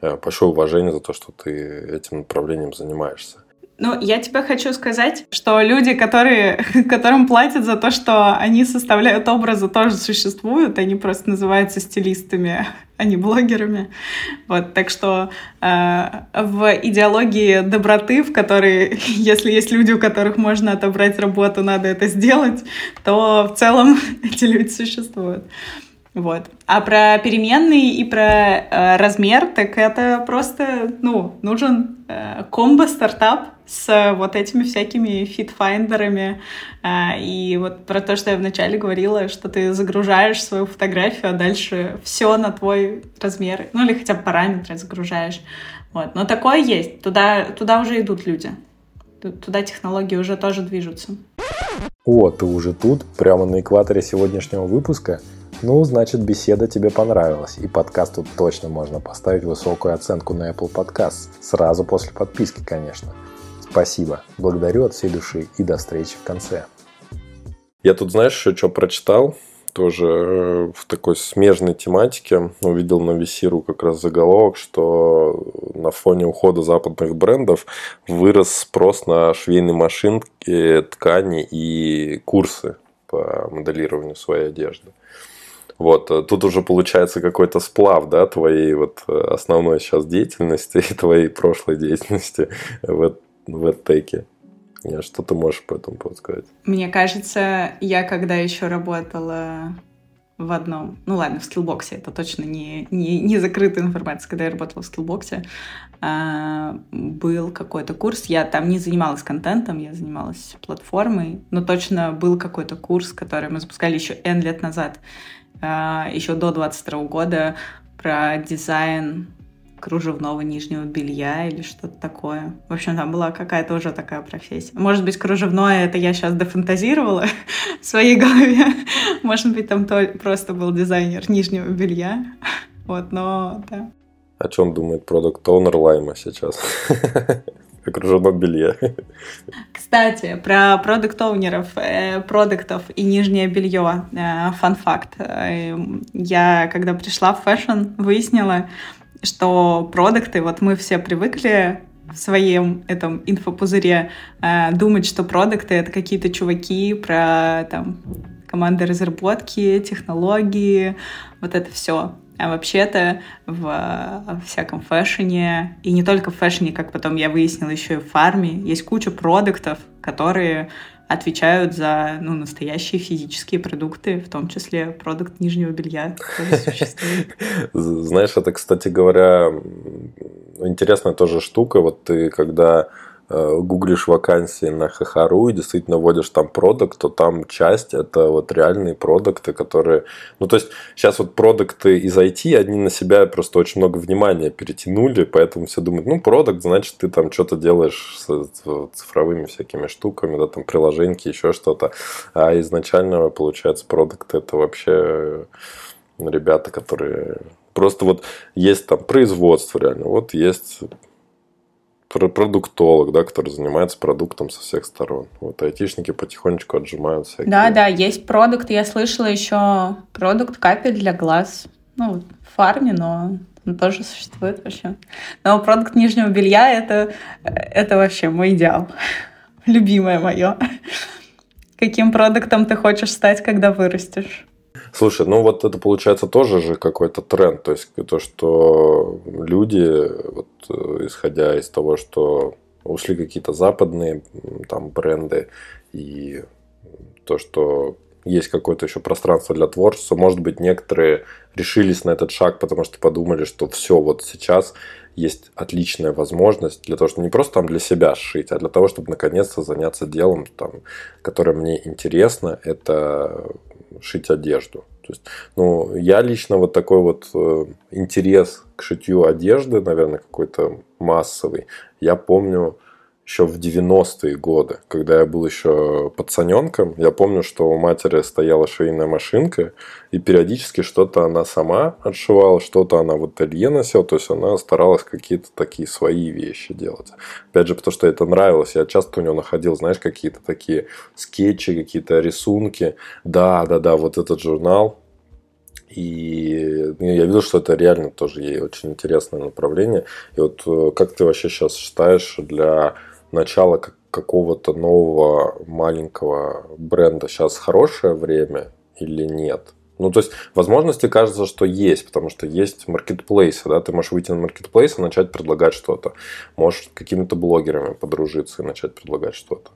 э, большое уважение за то, что ты этим направлением занимаешься. Ну, я тебе хочу сказать, что люди, которые, которым платят за то, что они составляют образы, тоже существуют. Они просто называются стилистами, а не блогерами. Вот, так что э, в идеологии доброты, в которой, если есть люди, у которых можно отобрать работу, надо это сделать, то в целом эти люди существуют. Вот. А про переменные и про э, размер, так это просто, ну, нужен э, комбо-стартап с вот этими всякими fit finder ами. Э, и вот про то, что я вначале говорила, что ты загружаешь свою фотографию, а дальше все на твой размер, ну или хотя бы параметры загружаешь. Вот. Но такое есть. Туда, туда уже идут люди. Туда технологии уже тоже движутся. О, ты уже тут, прямо на экваторе сегодняшнего выпуска – ну, значит, беседа тебе понравилась, и подкасту точно можно поставить высокую оценку на Apple Podcasts, сразу после подписки, конечно. Спасибо, благодарю от всей души и до встречи в конце. Я тут, знаешь, еще что прочитал? тоже э, в такой смежной тематике увидел на Весиру как раз заголовок, что на фоне ухода западных брендов вырос спрос на швейные машинки, ткани и курсы по моделированию своей одежды. Вот, э, тут уже получается какой-то сплав, да, твоей вот э, основной сейчас деятельности и твоей прошлой деятельности в, в теке. Что ты можешь по этому поводу сказать? Мне кажется, я когда еще работала в одном, ну ладно, в скиллбоксе, это точно не, не, не закрытая информация, когда я работала в скиллбоксе, а, был какой-то курс, я там не занималась контентом, я занималась платформой, но точно был какой-то курс, который мы запускали еще N лет назад, еще до 22 года про дизайн кружевного нижнего белья или что-то такое. В общем, там была какая-то уже такая профессия. Может быть, кружевное это я сейчас дофантазировала в своей голове. Может быть, там то просто был дизайнер нижнего белья. Вот, но да. О чем думает product owner Лайма сейчас? О кружевном белье. Кстати, про product owner ов, э, продуктов и нижнее белье. Э, fun fact. Э, я, когда пришла в fashion, выяснила, что продукты, вот мы все привыкли в своем этом инфопузыре э, думать, что продукты — это какие-то чуваки про там команды разработки, технологии, вот это все. А вообще-то в всяком фэшне, и не только в фэшне, как потом я выяснила, еще и в фарме, есть куча продуктов, которые отвечают за ну, настоящие физические продукты, в том числе продукт нижнего белья. Знаешь, это, кстати говоря, интересная тоже штука. Вот ты когда Э, гуглишь вакансии на Хахару и действительно вводишь там продукт, то там часть это вот реальные продукты, которые... Ну, то есть, сейчас вот продукты из IT, они на себя просто очень много внимания перетянули, поэтому все думают, ну, продукт, значит, ты там что-то делаешь с цифровыми всякими штуками, да, там, приложеньки, еще что-то. А изначально, получается, продукт это вообще ребята, которые просто вот есть там производство реально, вот есть продуктолог, да, который занимается продуктом со всех сторон. Вот айтишники потихонечку отжимают всякие. Да, да, есть продукт. Я слышала еще продукт капель для глаз. Ну, в фарме, но он тоже существует вообще. Но продукт нижнего белья это, это вообще мой идеал. Любимое мое. Каким продуктом ты хочешь стать, когда вырастешь? Слушай, ну вот это получается тоже же какой-то тренд, то есть то, что люди, вот, э, исходя из того, что ушли какие-то западные там бренды и то, что есть какое-то еще пространство для творчества. Может быть, некоторые решились на этот шаг, потому что подумали, что все, вот сейчас есть отличная возможность для того, чтобы не просто там для себя сшить, а для того, чтобы наконец-то заняться делом, там, которое мне интересно, это шить одежду. То есть, ну, я лично вот такой вот э, интерес к шитью одежды, наверное, какой-то массовый, я помню, еще в 90-е годы, когда я был еще пацаненком, я помню, что у матери стояла швейная машинка, и периодически что-то она сама отшивала, что-то она в ателье носила, то есть она старалась какие-то такие свои вещи делать. Опять же, потому что это нравилось, я часто у нее находил, знаешь, какие-то такие скетчи, какие-то рисунки. Да, да, да, вот этот журнал, и я видел, что это реально тоже ей очень интересное направление. И вот э, как ты вообще сейчас считаешь для начало какого-то нового маленького бренда сейчас хорошее время или нет? Ну, то есть, возможности кажется, что есть, потому что есть маркетплейсы, да, ты можешь выйти на маркетплейс и начать предлагать что-то. Можешь какими-то блогерами подружиться и начать предлагать что-то.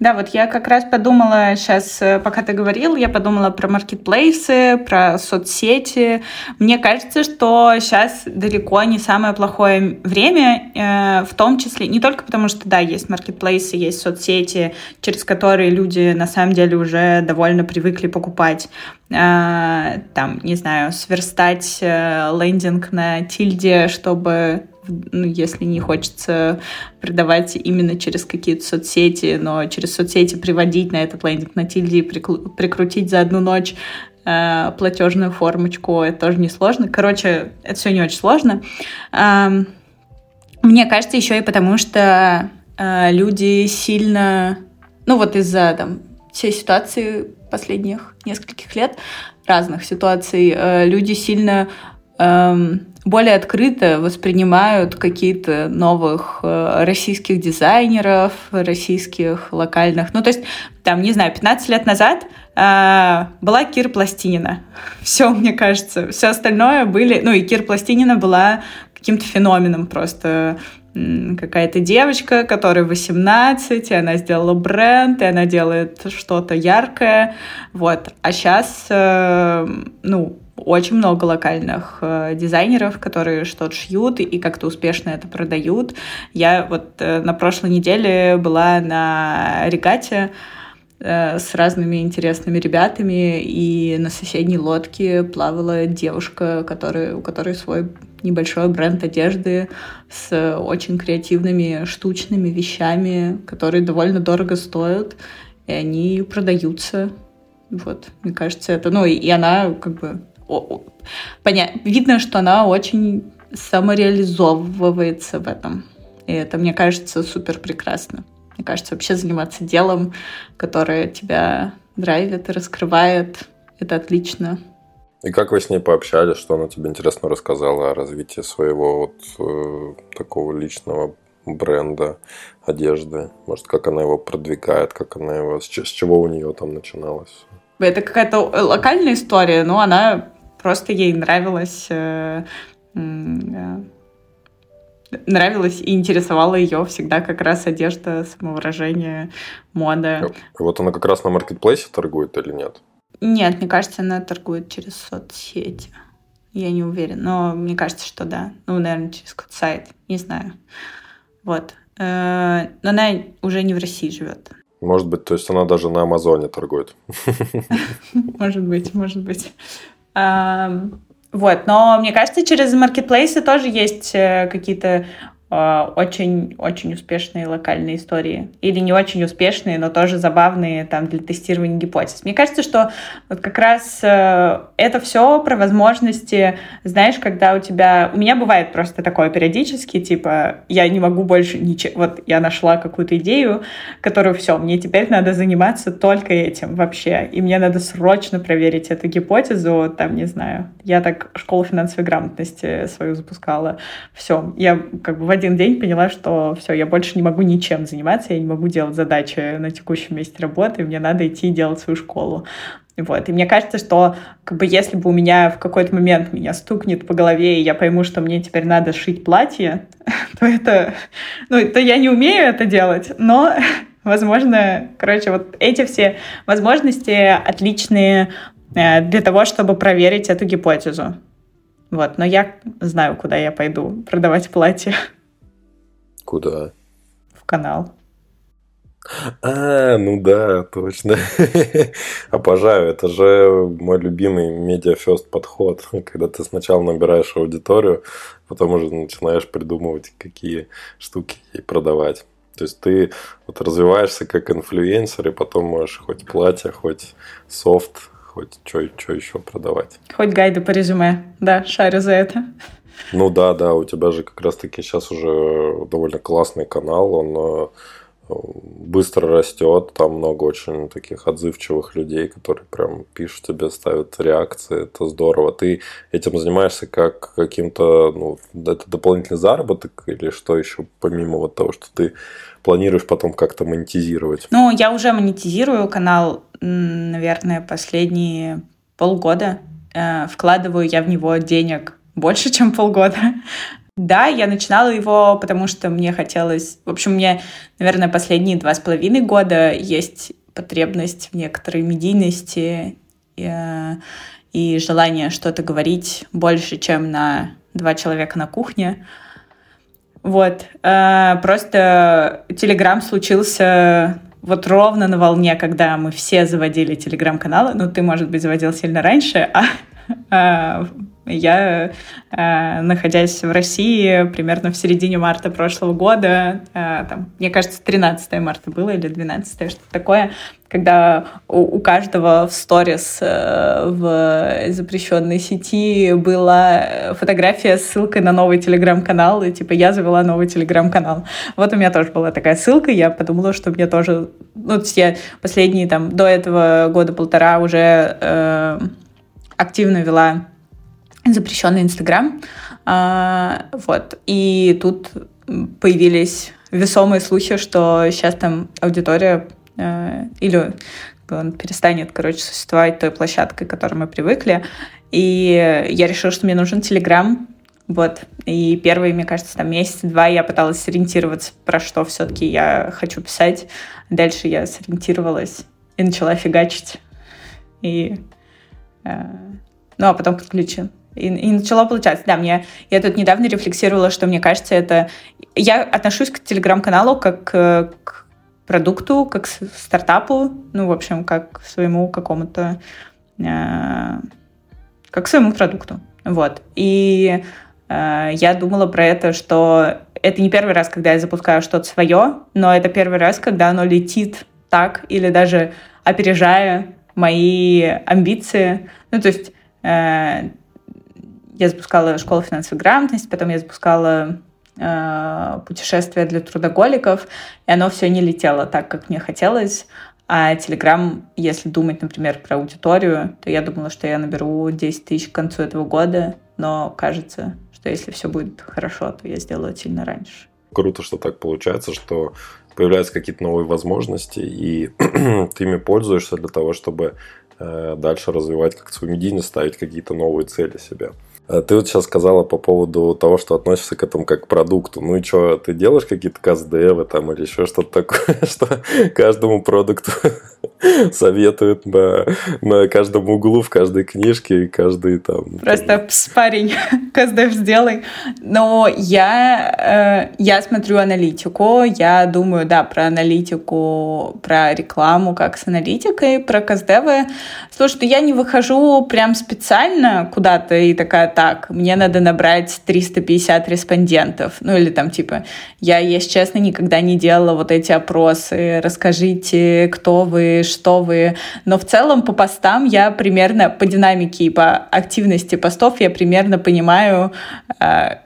Да, вот я как раз подумала сейчас, э, пока ты говорил, я подумала про маркетплейсы, про соцсети. Мне кажется, что сейчас далеко не самое плохое время, э, в том числе не только потому, что, да, есть маркетплейсы, есть соцсети, через которые люди на самом деле уже довольно привыкли покупать э, там, не знаю, сверстать лендинг на тильде, чтобы ну, если не хочется продавать именно через какие-то соцсети, но через соцсети приводить на этот лендинг на тильде и прикрутить за одну ночь э, платежную формочку, это тоже несложно. Короче, это все не очень сложно. Э, мне кажется, еще и потому, что э, люди сильно, ну вот из-за там всей ситуации последних нескольких лет, разных ситуаций, э, люди сильно эм, более открыто воспринимают какие-то новых э, российских дизайнеров, российских локальных. Ну, то есть, там, не знаю, 15 лет назад э, была Кир Пластинина. Все, мне кажется. Все остальное были... Ну, и Кир Пластинина была каким-то феноменом просто какая-то девочка, которой 18, и она сделала бренд, и она делает что-то яркое, вот. А сейчас, э, ну, очень много локальных э, дизайнеров, которые что-то шьют и как-то успешно это продают. Я вот э, на прошлой неделе была на регате э, с разными интересными ребятами, и на соседней лодке плавала девушка, которая, у которой свой небольшой бренд одежды с очень креативными штучными вещами, которые довольно дорого стоят, и они продаются. Вот, мне кажется, это... Ну, и, и она как бы поня... видно, что она очень самореализовывается в этом. И это, мне кажется, супер прекрасно. Мне кажется, вообще заниматься делом, которое тебя драйвит и раскрывает, это отлично. И как вы с ней пообщались, что она тебе интересно рассказала о развитии своего вот э, такого личного бренда одежды? Может, как она его продвигает, как она его, с, с чего у нее там начиналось? Это какая-то локальная история, но она Просто ей нравилось э, э, нравилось и интересовала ее всегда как раз одежда, самовыражение, мода. Вот она как раз на маркетплейсе торгует или нет? Нет, мне кажется, она торгует через соцсети. Я не уверена, но мне кажется, что да. Ну, наверное, через какой-то сайт, не знаю. Вот. Э, но она уже не в России живет. Может быть, то есть она даже на Амазоне торгует. Может быть, может быть. Вот, но мне кажется, через маркетплейсы тоже есть э, какие-то очень-очень а, успешные локальные истории. Или не очень успешные, но тоже забавные там для тестирования гипотез. Мне кажется, что вот как раз э, это все про возможности, знаешь, когда у тебя... У меня бывает просто такое периодически, типа, я не могу больше ничего... Вот я нашла какую-то идею, которую все, мне теперь надо заниматься только этим вообще. И мне надо срочно проверить эту гипотезу, там, не знаю. Я так школу финансовой грамотности свою запускала. Все, я как бы в один день поняла, что все, я больше не могу ничем заниматься, я не могу делать задачи на текущем месте работы, мне надо идти делать свою школу. Вот. И мне кажется, что как бы если бы у меня в какой-то момент меня стукнет по голове, и я пойму, что мне теперь надо шить платье, то это... Ну, то я не умею это делать, но, возможно, короче, вот эти все возможности отличные э, для того, чтобы проверить эту гипотезу. Вот, но я знаю, куда я пойду продавать платье. Куда? В канал. А, ну да, точно. Обожаю. Это же мой любимый медиафест подход, когда ты сначала набираешь аудиторию, потом уже начинаешь придумывать, какие штуки ей продавать. То есть ты вот развиваешься как инфлюенсер, и потом можешь хоть платье, хоть софт, хоть что, еще продавать. Хоть гайды по резюме, да, шарю за это. Ну да, да, у тебя же как раз-таки сейчас уже довольно классный канал, он э, быстро растет, там много очень таких отзывчивых людей, которые прям пишут тебе, ставят реакции, это здорово. Ты этим занимаешься как каким-то, ну, это дополнительный заработок или что еще помимо вот того, что ты планируешь потом как-то монетизировать? Ну, я уже монетизирую канал, наверное, последние полгода. Э, вкладываю я в него денег больше, чем полгода. Да, я начинала его, потому что мне хотелось... В общем, мне, наверное, последние два с половиной года есть потребность в некоторой медийности и, э, и желание что-то говорить больше, чем на два человека на кухне. Вот. Э, просто Телеграм случился вот ровно на волне, когда мы все заводили телеграм-каналы. Ну, ты, может быть, заводил сильно раньше, а, а я, э, находясь в России примерно в середине марта прошлого года, э, там, мне кажется, 13 марта было или 12, что-то такое, когда у, каждого в сторис э, в запрещенной сети была фотография с ссылкой на новый телеграм-канал, и типа я завела новый телеграм-канал. Вот у меня тоже была такая ссылка, я подумала, что мне тоже... Ну, то есть я последние там до этого года полтора уже э, активно вела запрещенный Инстаграм. А, вот. И тут появились весомые слухи, что сейчас там аудитория э, или он перестанет, короче, существовать той площадкой, к которой мы привыкли. И я решила, что мне нужен Телеграм. Вот. И первые, мне кажется, там месяц-два я пыталась сориентироваться, про что все-таки я хочу писать. Дальше я сориентировалась и начала фигачить. И... Э, ну, а потом подключила и, и начало получаться. Да, мне я тут недавно рефлексировала, что мне кажется, это... Я отношусь к телеграм-каналу как к продукту, как к стартапу, ну, в общем, как к своему какому-то... Э, как к своему продукту. Вот. И э, я думала про это, что это не первый раз, когда я запускаю что-то свое, но это первый раз, когда оно летит так или даже опережая мои амбиции. Ну, то есть э, я запускала школу финансовой грамотности, потом я запускала э, путешествия для трудоголиков, и оно все не летело так, как мне хотелось. А Telegram, если думать, например, про аудиторию, то я думала, что я наберу 10 тысяч к концу этого года, но кажется, что если все будет хорошо, то я сделаю сильно раньше. Круто, что так получается, что появляются какие-то новые возможности, и ты ими пользуешься для того, чтобы э, дальше развивать как свою медийность, ставить какие-то новые цели себе. А ты вот сейчас сказала по поводу того, что относишься к этому как к продукту. Ну и что, ты делаешь какие-то каздевы там или еще что-то такое, что каждому продукту советуют на, на каждом углу, в каждой книжке каждый там... Просто там... парень, каздев сделай. Но я, э, я смотрю аналитику, я думаю, да, про аналитику, про рекламу как с аналитикой, про каздевы. Слушай, я не выхожу прям специально куда-то и такая, так, мне надо набрать 350 респондентов. Ну или там типа, я, если честно, никогда не делала вот эти опросы, расскажите, кто вы, что вы. Но в целом по постам я примерно, по динамике и по активности постов я примерно понимаю, э,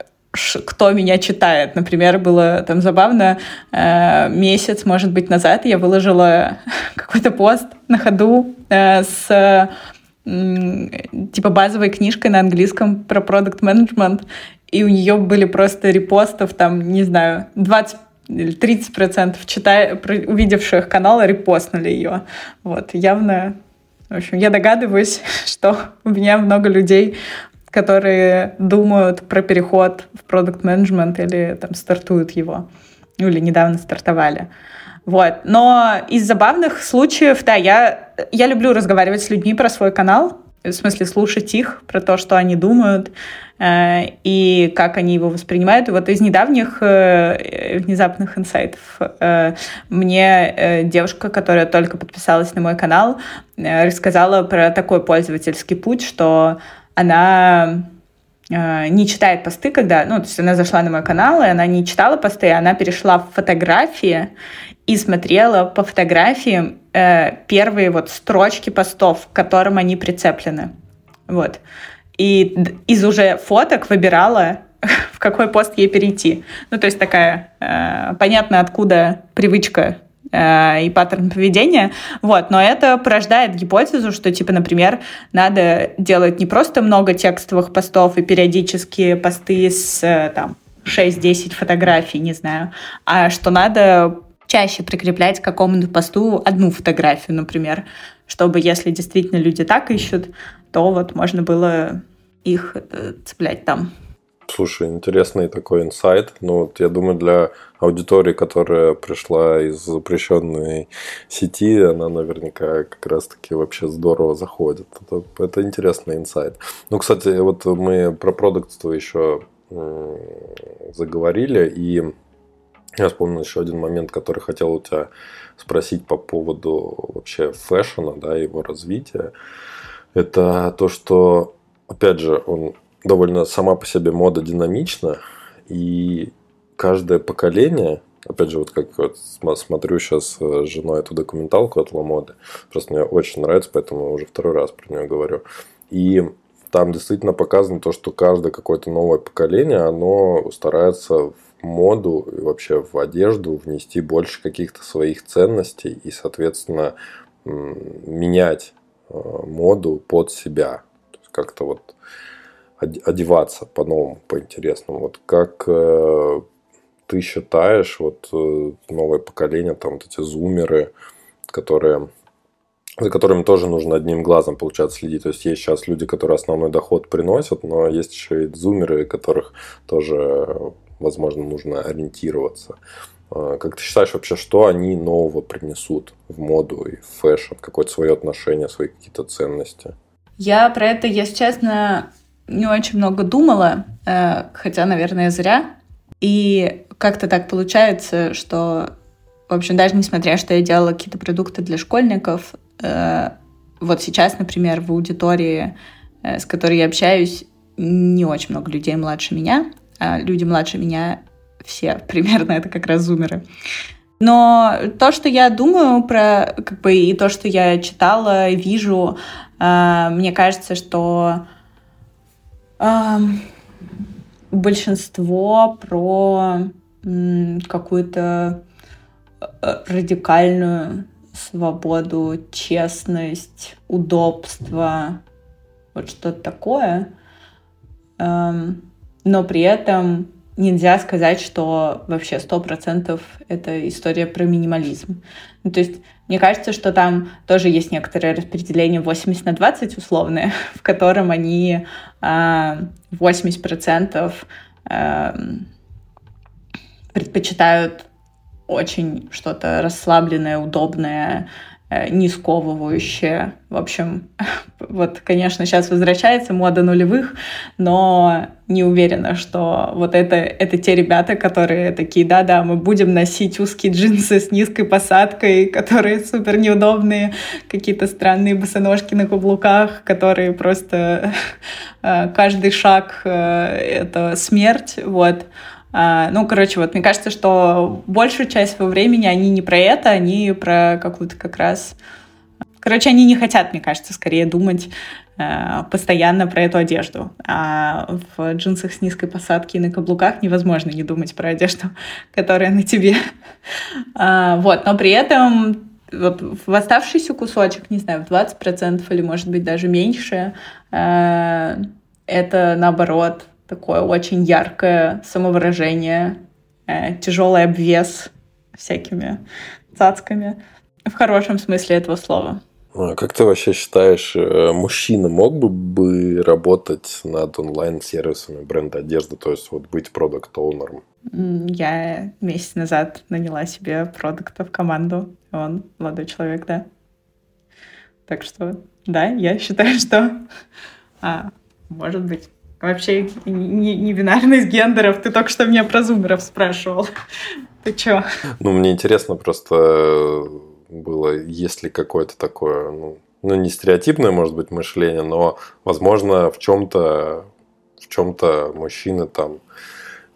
кто меня читает. Например, было там забавно, э, месяц, может быть, назад я выложила какой-то пост на ходу э, с типа базовой книжкой на английском про продукт менеджмент и у нее были просто репостов, там, не знаю, 20 или 30 процентов читая, увидевших канал репостнули ее. Вот, явно В общем, я догадываюсь, что у меня много людей, которые думают про переход в продукт менеджмент или там стартуют его, ну, или недавно стартовали. Вот. Но из забавных случаев, да, я, я люблю разговаривать с людьми про свой канал, в смысле слушать их, про то, что они думают э, и как они его воспринимают. И вот из недавних э, внезапных инсайтов э, мне э, девушка, которая только подписалась на мой канал, э, рассказала про такой пользовательский путь, что она не читает посты, когда, ну, то есть она зашла на мой канал, и она не читала посты, она перешла в фотографии и смотрела по фотографиям э, первые вот строчки постов, к которым они прицеплены. Вот. И из уже фоток выбирала, в какой пост ей перейти. Ну, то есть такая, э, понятно, откуда привычка э, и паттерн поведения. Вот. Но это порождает гипотезу, что, типа, например, надо делать не просто много текстовых постов и периодические посты с э, там, 6-10 фотографий, не знаю, а что надо чаще прикреплять к какому-то посту одну фотографию, например, чтобы если действительно люди так ищут, то вот можно было их э, цеплять там. Слушай, интересный такой инсайт. Ну, вот я думаю, для аудитории, которая пришла из запрещенной сети, она наверняка как раз-таки вообще здорово заходит. Это, это интересный инсайт. Ну, кстати, вот мы про продуктство еще заговорили, и я вспомнил еще один момент, который хотел у тебя спросить по поводу вообще фэшена, да, его развития. Это то, что, опять же, он довольно сама по себе мода динамична, и каждое поколение, опять же, вот как вот смотрю сейчас с женой эту документалку от Ламоды, просто мне очень нравится, поэтому уже второй раз про нее говорю. И там действительно показано то, что каждое какое-то новое поколение, оно старается моду и вообще в одежду внести больше каких-то своих ценностей и, соответственно, менять э, моду под себя. как-то вот одеваться по-новому, по-интересному. Вот как э, ты считаешь, вот э, новое поколение, там вот эти зумеры, которые за которыми тоже нужно одним глазом, получается, следить. То есть есть сейчас люди, которые основной доход приносят, но есть еще и зумеры, которых тоже возможно, нужно ориентироваться. А, как ты считаешь вообще, что они нового принесут в моду и в fashion? Какое-то свое отношение, свои какие-то ценности? Я про это, если честно, не очень много думала, э, хотя, наверное, зря. И как-то так получается, что, в общем, даже несмотря, что я делала какие-то продукты для школьников, э, вот сейчас, например, в аудитории, э, с которой я общаюсь, не очень много людей младше меня, а люди младше меня все примерно это как раз зумеры. Но то, что я думаю про, как бы, и то, что я читала, вижу, э, мне кажется, что э, большинство про какую-то э, радикальную свободу, честность, удобство, вот что-то такое. Эм, но при этом нельзя сказать, что вообще сто процентов это история про минимализм. Ну, то есть мне кажется, что там тоже есть некоторое распределение 80 на 20 условное, в котором они 80 а, процентов эм, предпочитают очень что-то расслабленное, удобное, не сковывающее. В общем, вот, конечно, сейчас возвращается мода нулевых, но не уверена, что вот это, это те ребята, которые такие, да-да, мы будем носить узкие джинсы с низкой посадкой, которые супер неудобные, какие-то странные босоножки на каблуках, которые просто э, каждый шаг э, — это смерть, вот. А, ну, короче, вот мне кажется, что большую часть своего времени они не про это, они про какую-то как раз... Короче, они не хотят, мне кажется, скорее думать э, постоянно про эту одежду. А в джинсах с низкой посадки и на каблуках невозможно не думать про одежду, которая на тебе. А, вот, но при этом вот в оставшийся кусочек, не знаю, в 20% или, может быть, даже меньше, э, это, наоборот, такое очень яркое самовыражение, э, тяжелый обвес всякими цацками. В хорошем смысле этого слова. А как ты вообще считаешь, э, мужчина мог бы, бы работать над онлайн-сервисами бренда одежды, то есть вот быть продукт-оунером? Я месяц назад наняла себе продукта в команду. Он молодой человек, да. Так что, да, я считаю, что а, может быть. Вообще не, не бинарный из гендеров. Ты только что меня про зумеров спрашивал. Ты чё? Ну, мне интересно просто было, есть ли какое-то такое, ну, ну, не стереотипное, может быть, мышление, но, возможно, в чем-то в чем-то мужчины там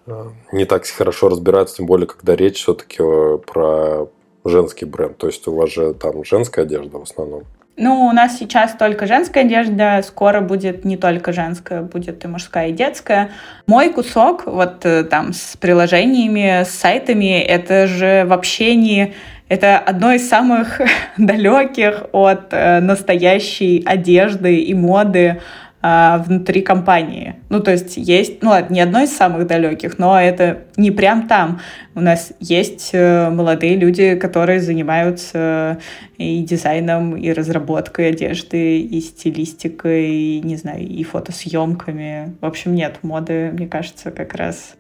э, не так хорошо разбираются, тем более, когда речь все-таки про женский бренд. То есть у вас же там женская одежда в основном. Ну, у нас сейчас только женская одежда, скоро будет не только женская, будет и мужская, и детская. Мой кусок, вот э, там с приложениями, с сайтами, это же вообще не это одно из самых далеких от э, настоящей одежды и моды внутри компании. Ну, то есть есть, ну, не одно из самых далеких, но это не прям там. У нас есть э, молодые люди, которые занимаются и дизайном, и разработкой одежды, и стилистикой, и, не знаю, и фотосъемками. В общем, нет, моды, мне кажется, как раз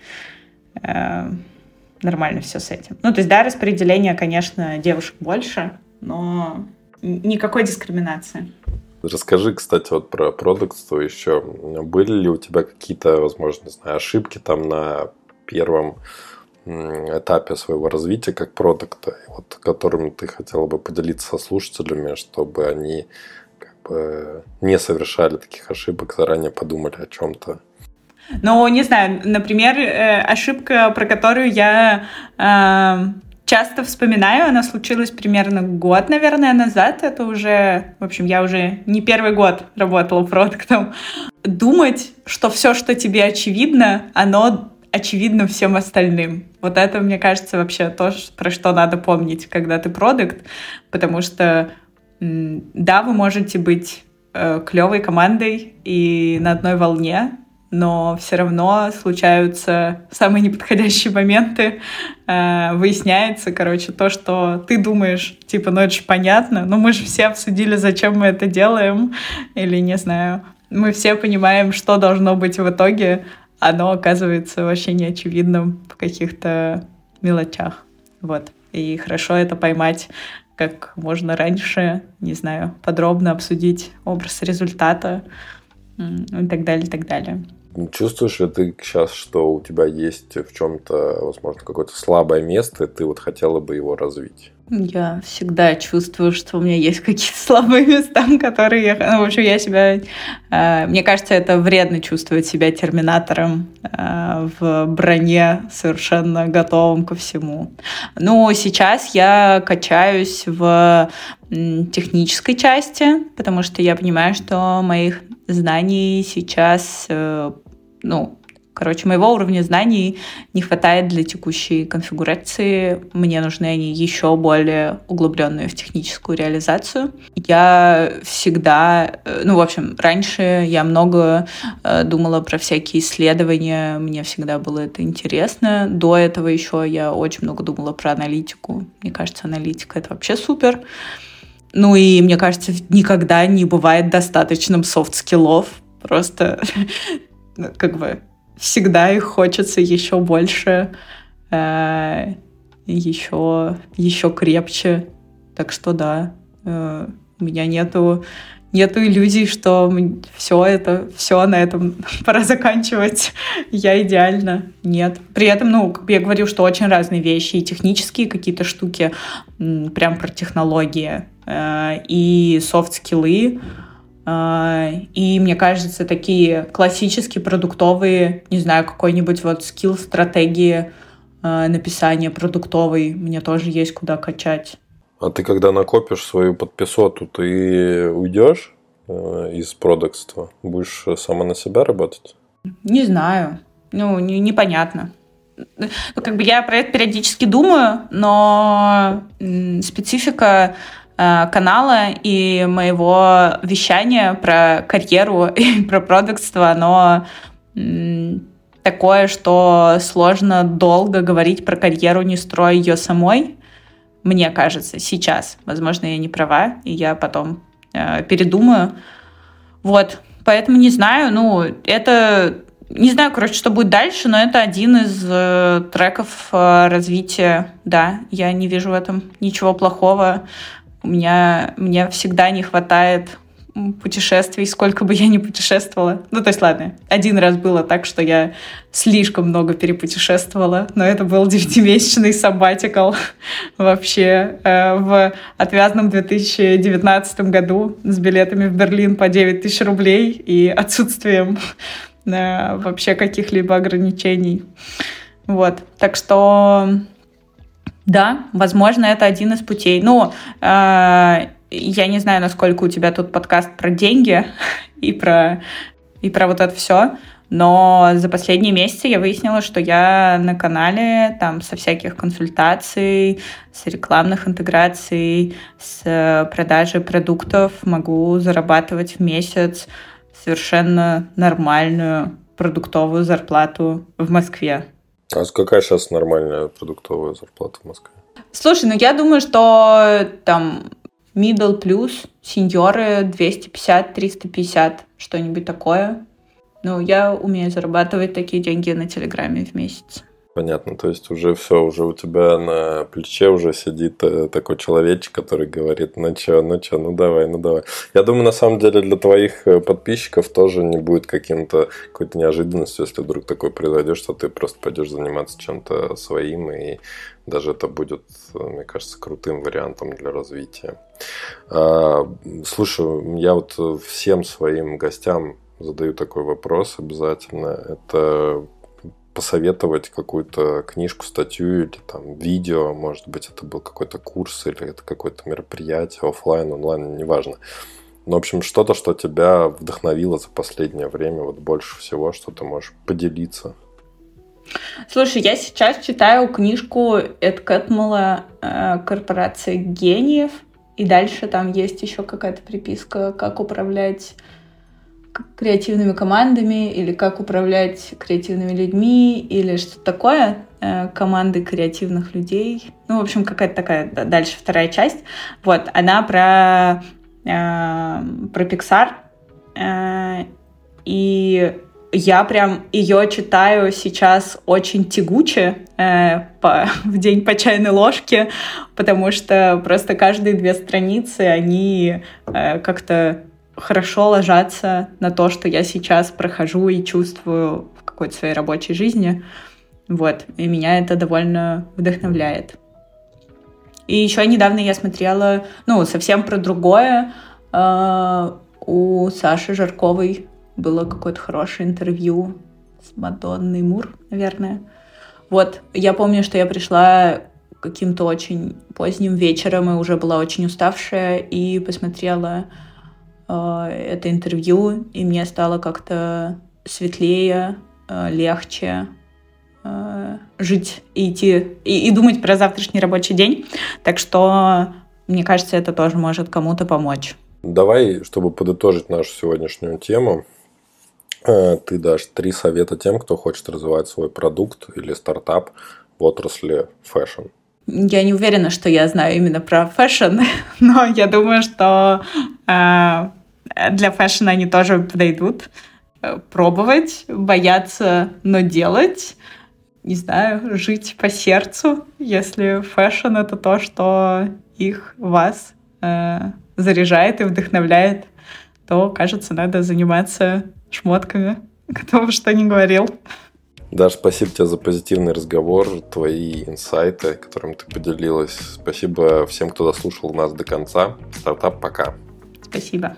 э, нормально все с этим. Ну, то есть, да, распределение, конечно, девушек больше, но никакой дискриминации. Расскажи, кстати, вот про продуктство еще. Были ли у тебя какие-то, возможно, знаю, ошибки там на первом этапе своего развития как продукта, вот, которыми ты хотела бы поделиться со слушателями, чтобы они как бы не совершали таких ошибок, заранее подумали о чем-то ну, не знаю, например, э, ошибка, про которую я э, часто вспоминаю, она случилась примерно год, наверное, назад. Это уже, в общем, я уже не первый год работала продуктом. Думать, что все, что тебе очевидно, оно очевидно всем остальным. Вот это, мне кажется, вообще то, про что надо помнить, когда ты продукт, потому что да, вы можете быть э, клевой командой и на одной волне, но все равно случаются самые неподходящие моменты. Э, выясняется, короче, то, что ты думаешь, типа, ну это же понятно, но мы же все обсудили, зачем мы это делаем, или не знаю. Мы все понимаем, что должно быть в итоге, оно оказывается вообще неочевидным в каких-то мелочах. Вот. И хорошо это поймать как можно раньше, не знаю, подробно обсудить образ результата и так далее, и так далее. Чувствуешь ли ты сейчас, что у тебя есть в чем-то, возможно, какое-то слабое место, и ты вот хотела бы его развить? Я всегда чувствую, что у меня есть какие-то слабые места, которые я... Ну, в общем, я себя... Э, мне кажется, это вредно чувствовать себя терминатором э, в броне, совершенно готовым ко всему. Ну, сейчас я качаюсь в технической части, потому что я понимаю, что моих знаний сейчас, э, ну, короче, моего уровня знаний не хватает для текущей конфигурации. Мне нужны они еще более углубленные в техническую реализацию. Я всегда, э, ну, в общем, раньше я много э, думала про всякие исследования, мне всегда было это интересно. До этого еще я очень много думала про аналитику. Мне кажется, аналитика — это вообще супер. Ну и, мне кажется, никогда не бывает достаточным софт-скиллов. Просто как бы всегда их хочется еще больше, э, еще, еще крепче. Так что да, э, у меня нету нету иллюзий, что все это, все на этом пора заканчивать. Я идеальна. Нет. При этом, ну, я говорю, что очень разные вещи, и технические какие-то штуки, прям про технологии, э, и софт-скиллы, и, мне кажется, такие классические продуктовые, не знаю, какой-нибудь вот скилл стратегии э, написания продуктовой мне тоже есть куда качать. А ты когда накопишь свою подписоту, ты уйдешь э, из продакства? Будешь сама на себя работать? Не знаю. Ну, не, непонятно. Ну, как бы я про это периодически думаю, но специфика канала и моего вещания про карьеру и про продуктство, оно такое, что сложно долго говорить про карьеру, не строя ее самой мне кажется, сейчас. Возможно, я не права, и я потом э, передумаю. Вот, поэтому не знаю, ну, это не знаю, короче, что будет дальше, но это один из э, треков э, развития. Да, я не вижу в этом ничего плохого. У меня мне всегда не хватает путешествий, сколько бы я ни путешествовала. Ну, то есть, ладно, один раз было так, что я слишком много перепутешествовала, но это был девятимесячный сабатикл вообще э, в отвязном 2019 году с билетами в Берлин по 9 тысяч рублей и отсутствием э, вообще каких-либо ограничений. Вот, так что да, возможно, это один из путей. Ну, э, я не знаю, насколько у тебя тут подкаст про деньги и про, и про вот это все, но за последние месяцы я выяснила, что я на канале там со всяких консультаций, с рекламных интеграций, с продажи продуктов могу зарабатывать в месяц совершенно нормальную продуктовую зарплату в Москве. А какая сейчас нормальная продуктовая зарплата в Москве? Слушай, ну я думаю, что там middle плюс, сеньоры 250-350, что-нибудь такое. Ну, я умею зарабатывать такие деньги на Телеграме в месяц. Понятно, то есть уже все, уже у тебя на плече уже сидит э, такой человечек, который говорит, ну чё, ну чё, ну давай, ну давай. Я думаю, на самом деле для твоих э, подписчиков тоже не будет каким-то какой-то неожиданностью, если вдруг такое произойдет, что ты просто пойдешь заниматься чем-то своим, и даже это будет, э, мне кажется, крутым вариантом для развития. А, слушай, я вот всем своим гостям задаю такой вопрос обязательно. Это посоветовать какую-то книжку, статью или там видео, может быть, это был какой-то курс или это какое-то мероприятие, офлайн, онлайн, неважно. Ну, в общем, что-то, что тебя вдохновило за последнее время, вот больше всего, что ты можешь поделиться. Слушай, я сейчас читаю книжку Эд Кэтмула «Корпорация гениев», и дальше там есть еще какая-то приписка, как управлять креативными командами или как управлять креативными людьми или что-то такое, э, команды креативных людей. Ну, в общем, какая-то такая дальше вторая часть. Вот, она про, э, про Pixar. Э, и я прям ее читаю сейчас очень тягуче э, по, в день по чайной ложке, потому что просто каждые две страницы, они э, как-то хорошо ложатся на то, что я сейчас прохожу и чувствую в какой-то своей рабочей жизни. Вот, и меня это довольно вдохновляет. И еще недавно я смотрела, ну, совсем про другое. Э, у Саши Жарковой было какое-то хорошее интервью с Мадонной Мур, наверное. Вот, я помню, что я пришла каким-то очень поздним вечером и уже была очень уставшая и посмотрела это интервью, и мне стало как-то светлее, э, легче э, жить и идти и, и думать про завтрашний рабочий день. Так что мне кажется, это тоже может кому-то помочь. Давай, чтобы подытожить нашу сегодняшнюю тему, ты дашь три совета тем, кто хочет развивать свой продукт или стартап в отрасли fashion. Я не уверена, что я знаю именно про fashion, но я думаю, что для fashion а они тоже подойдут. Э, пробовать, бояться, но делать. Не знаю, жить по сердцу, если fashion — это то, что их, вас э, заряжает и вдохновляет, то, кажется, надо заниматься шмотками, кто бы что ни говорил. Даш, спасибо тебе за позитивный разговор, твои инсайты, которым ты поделилась. Спасибо всем, кто дослушал нас до конца. Стартап пока. Спасибо.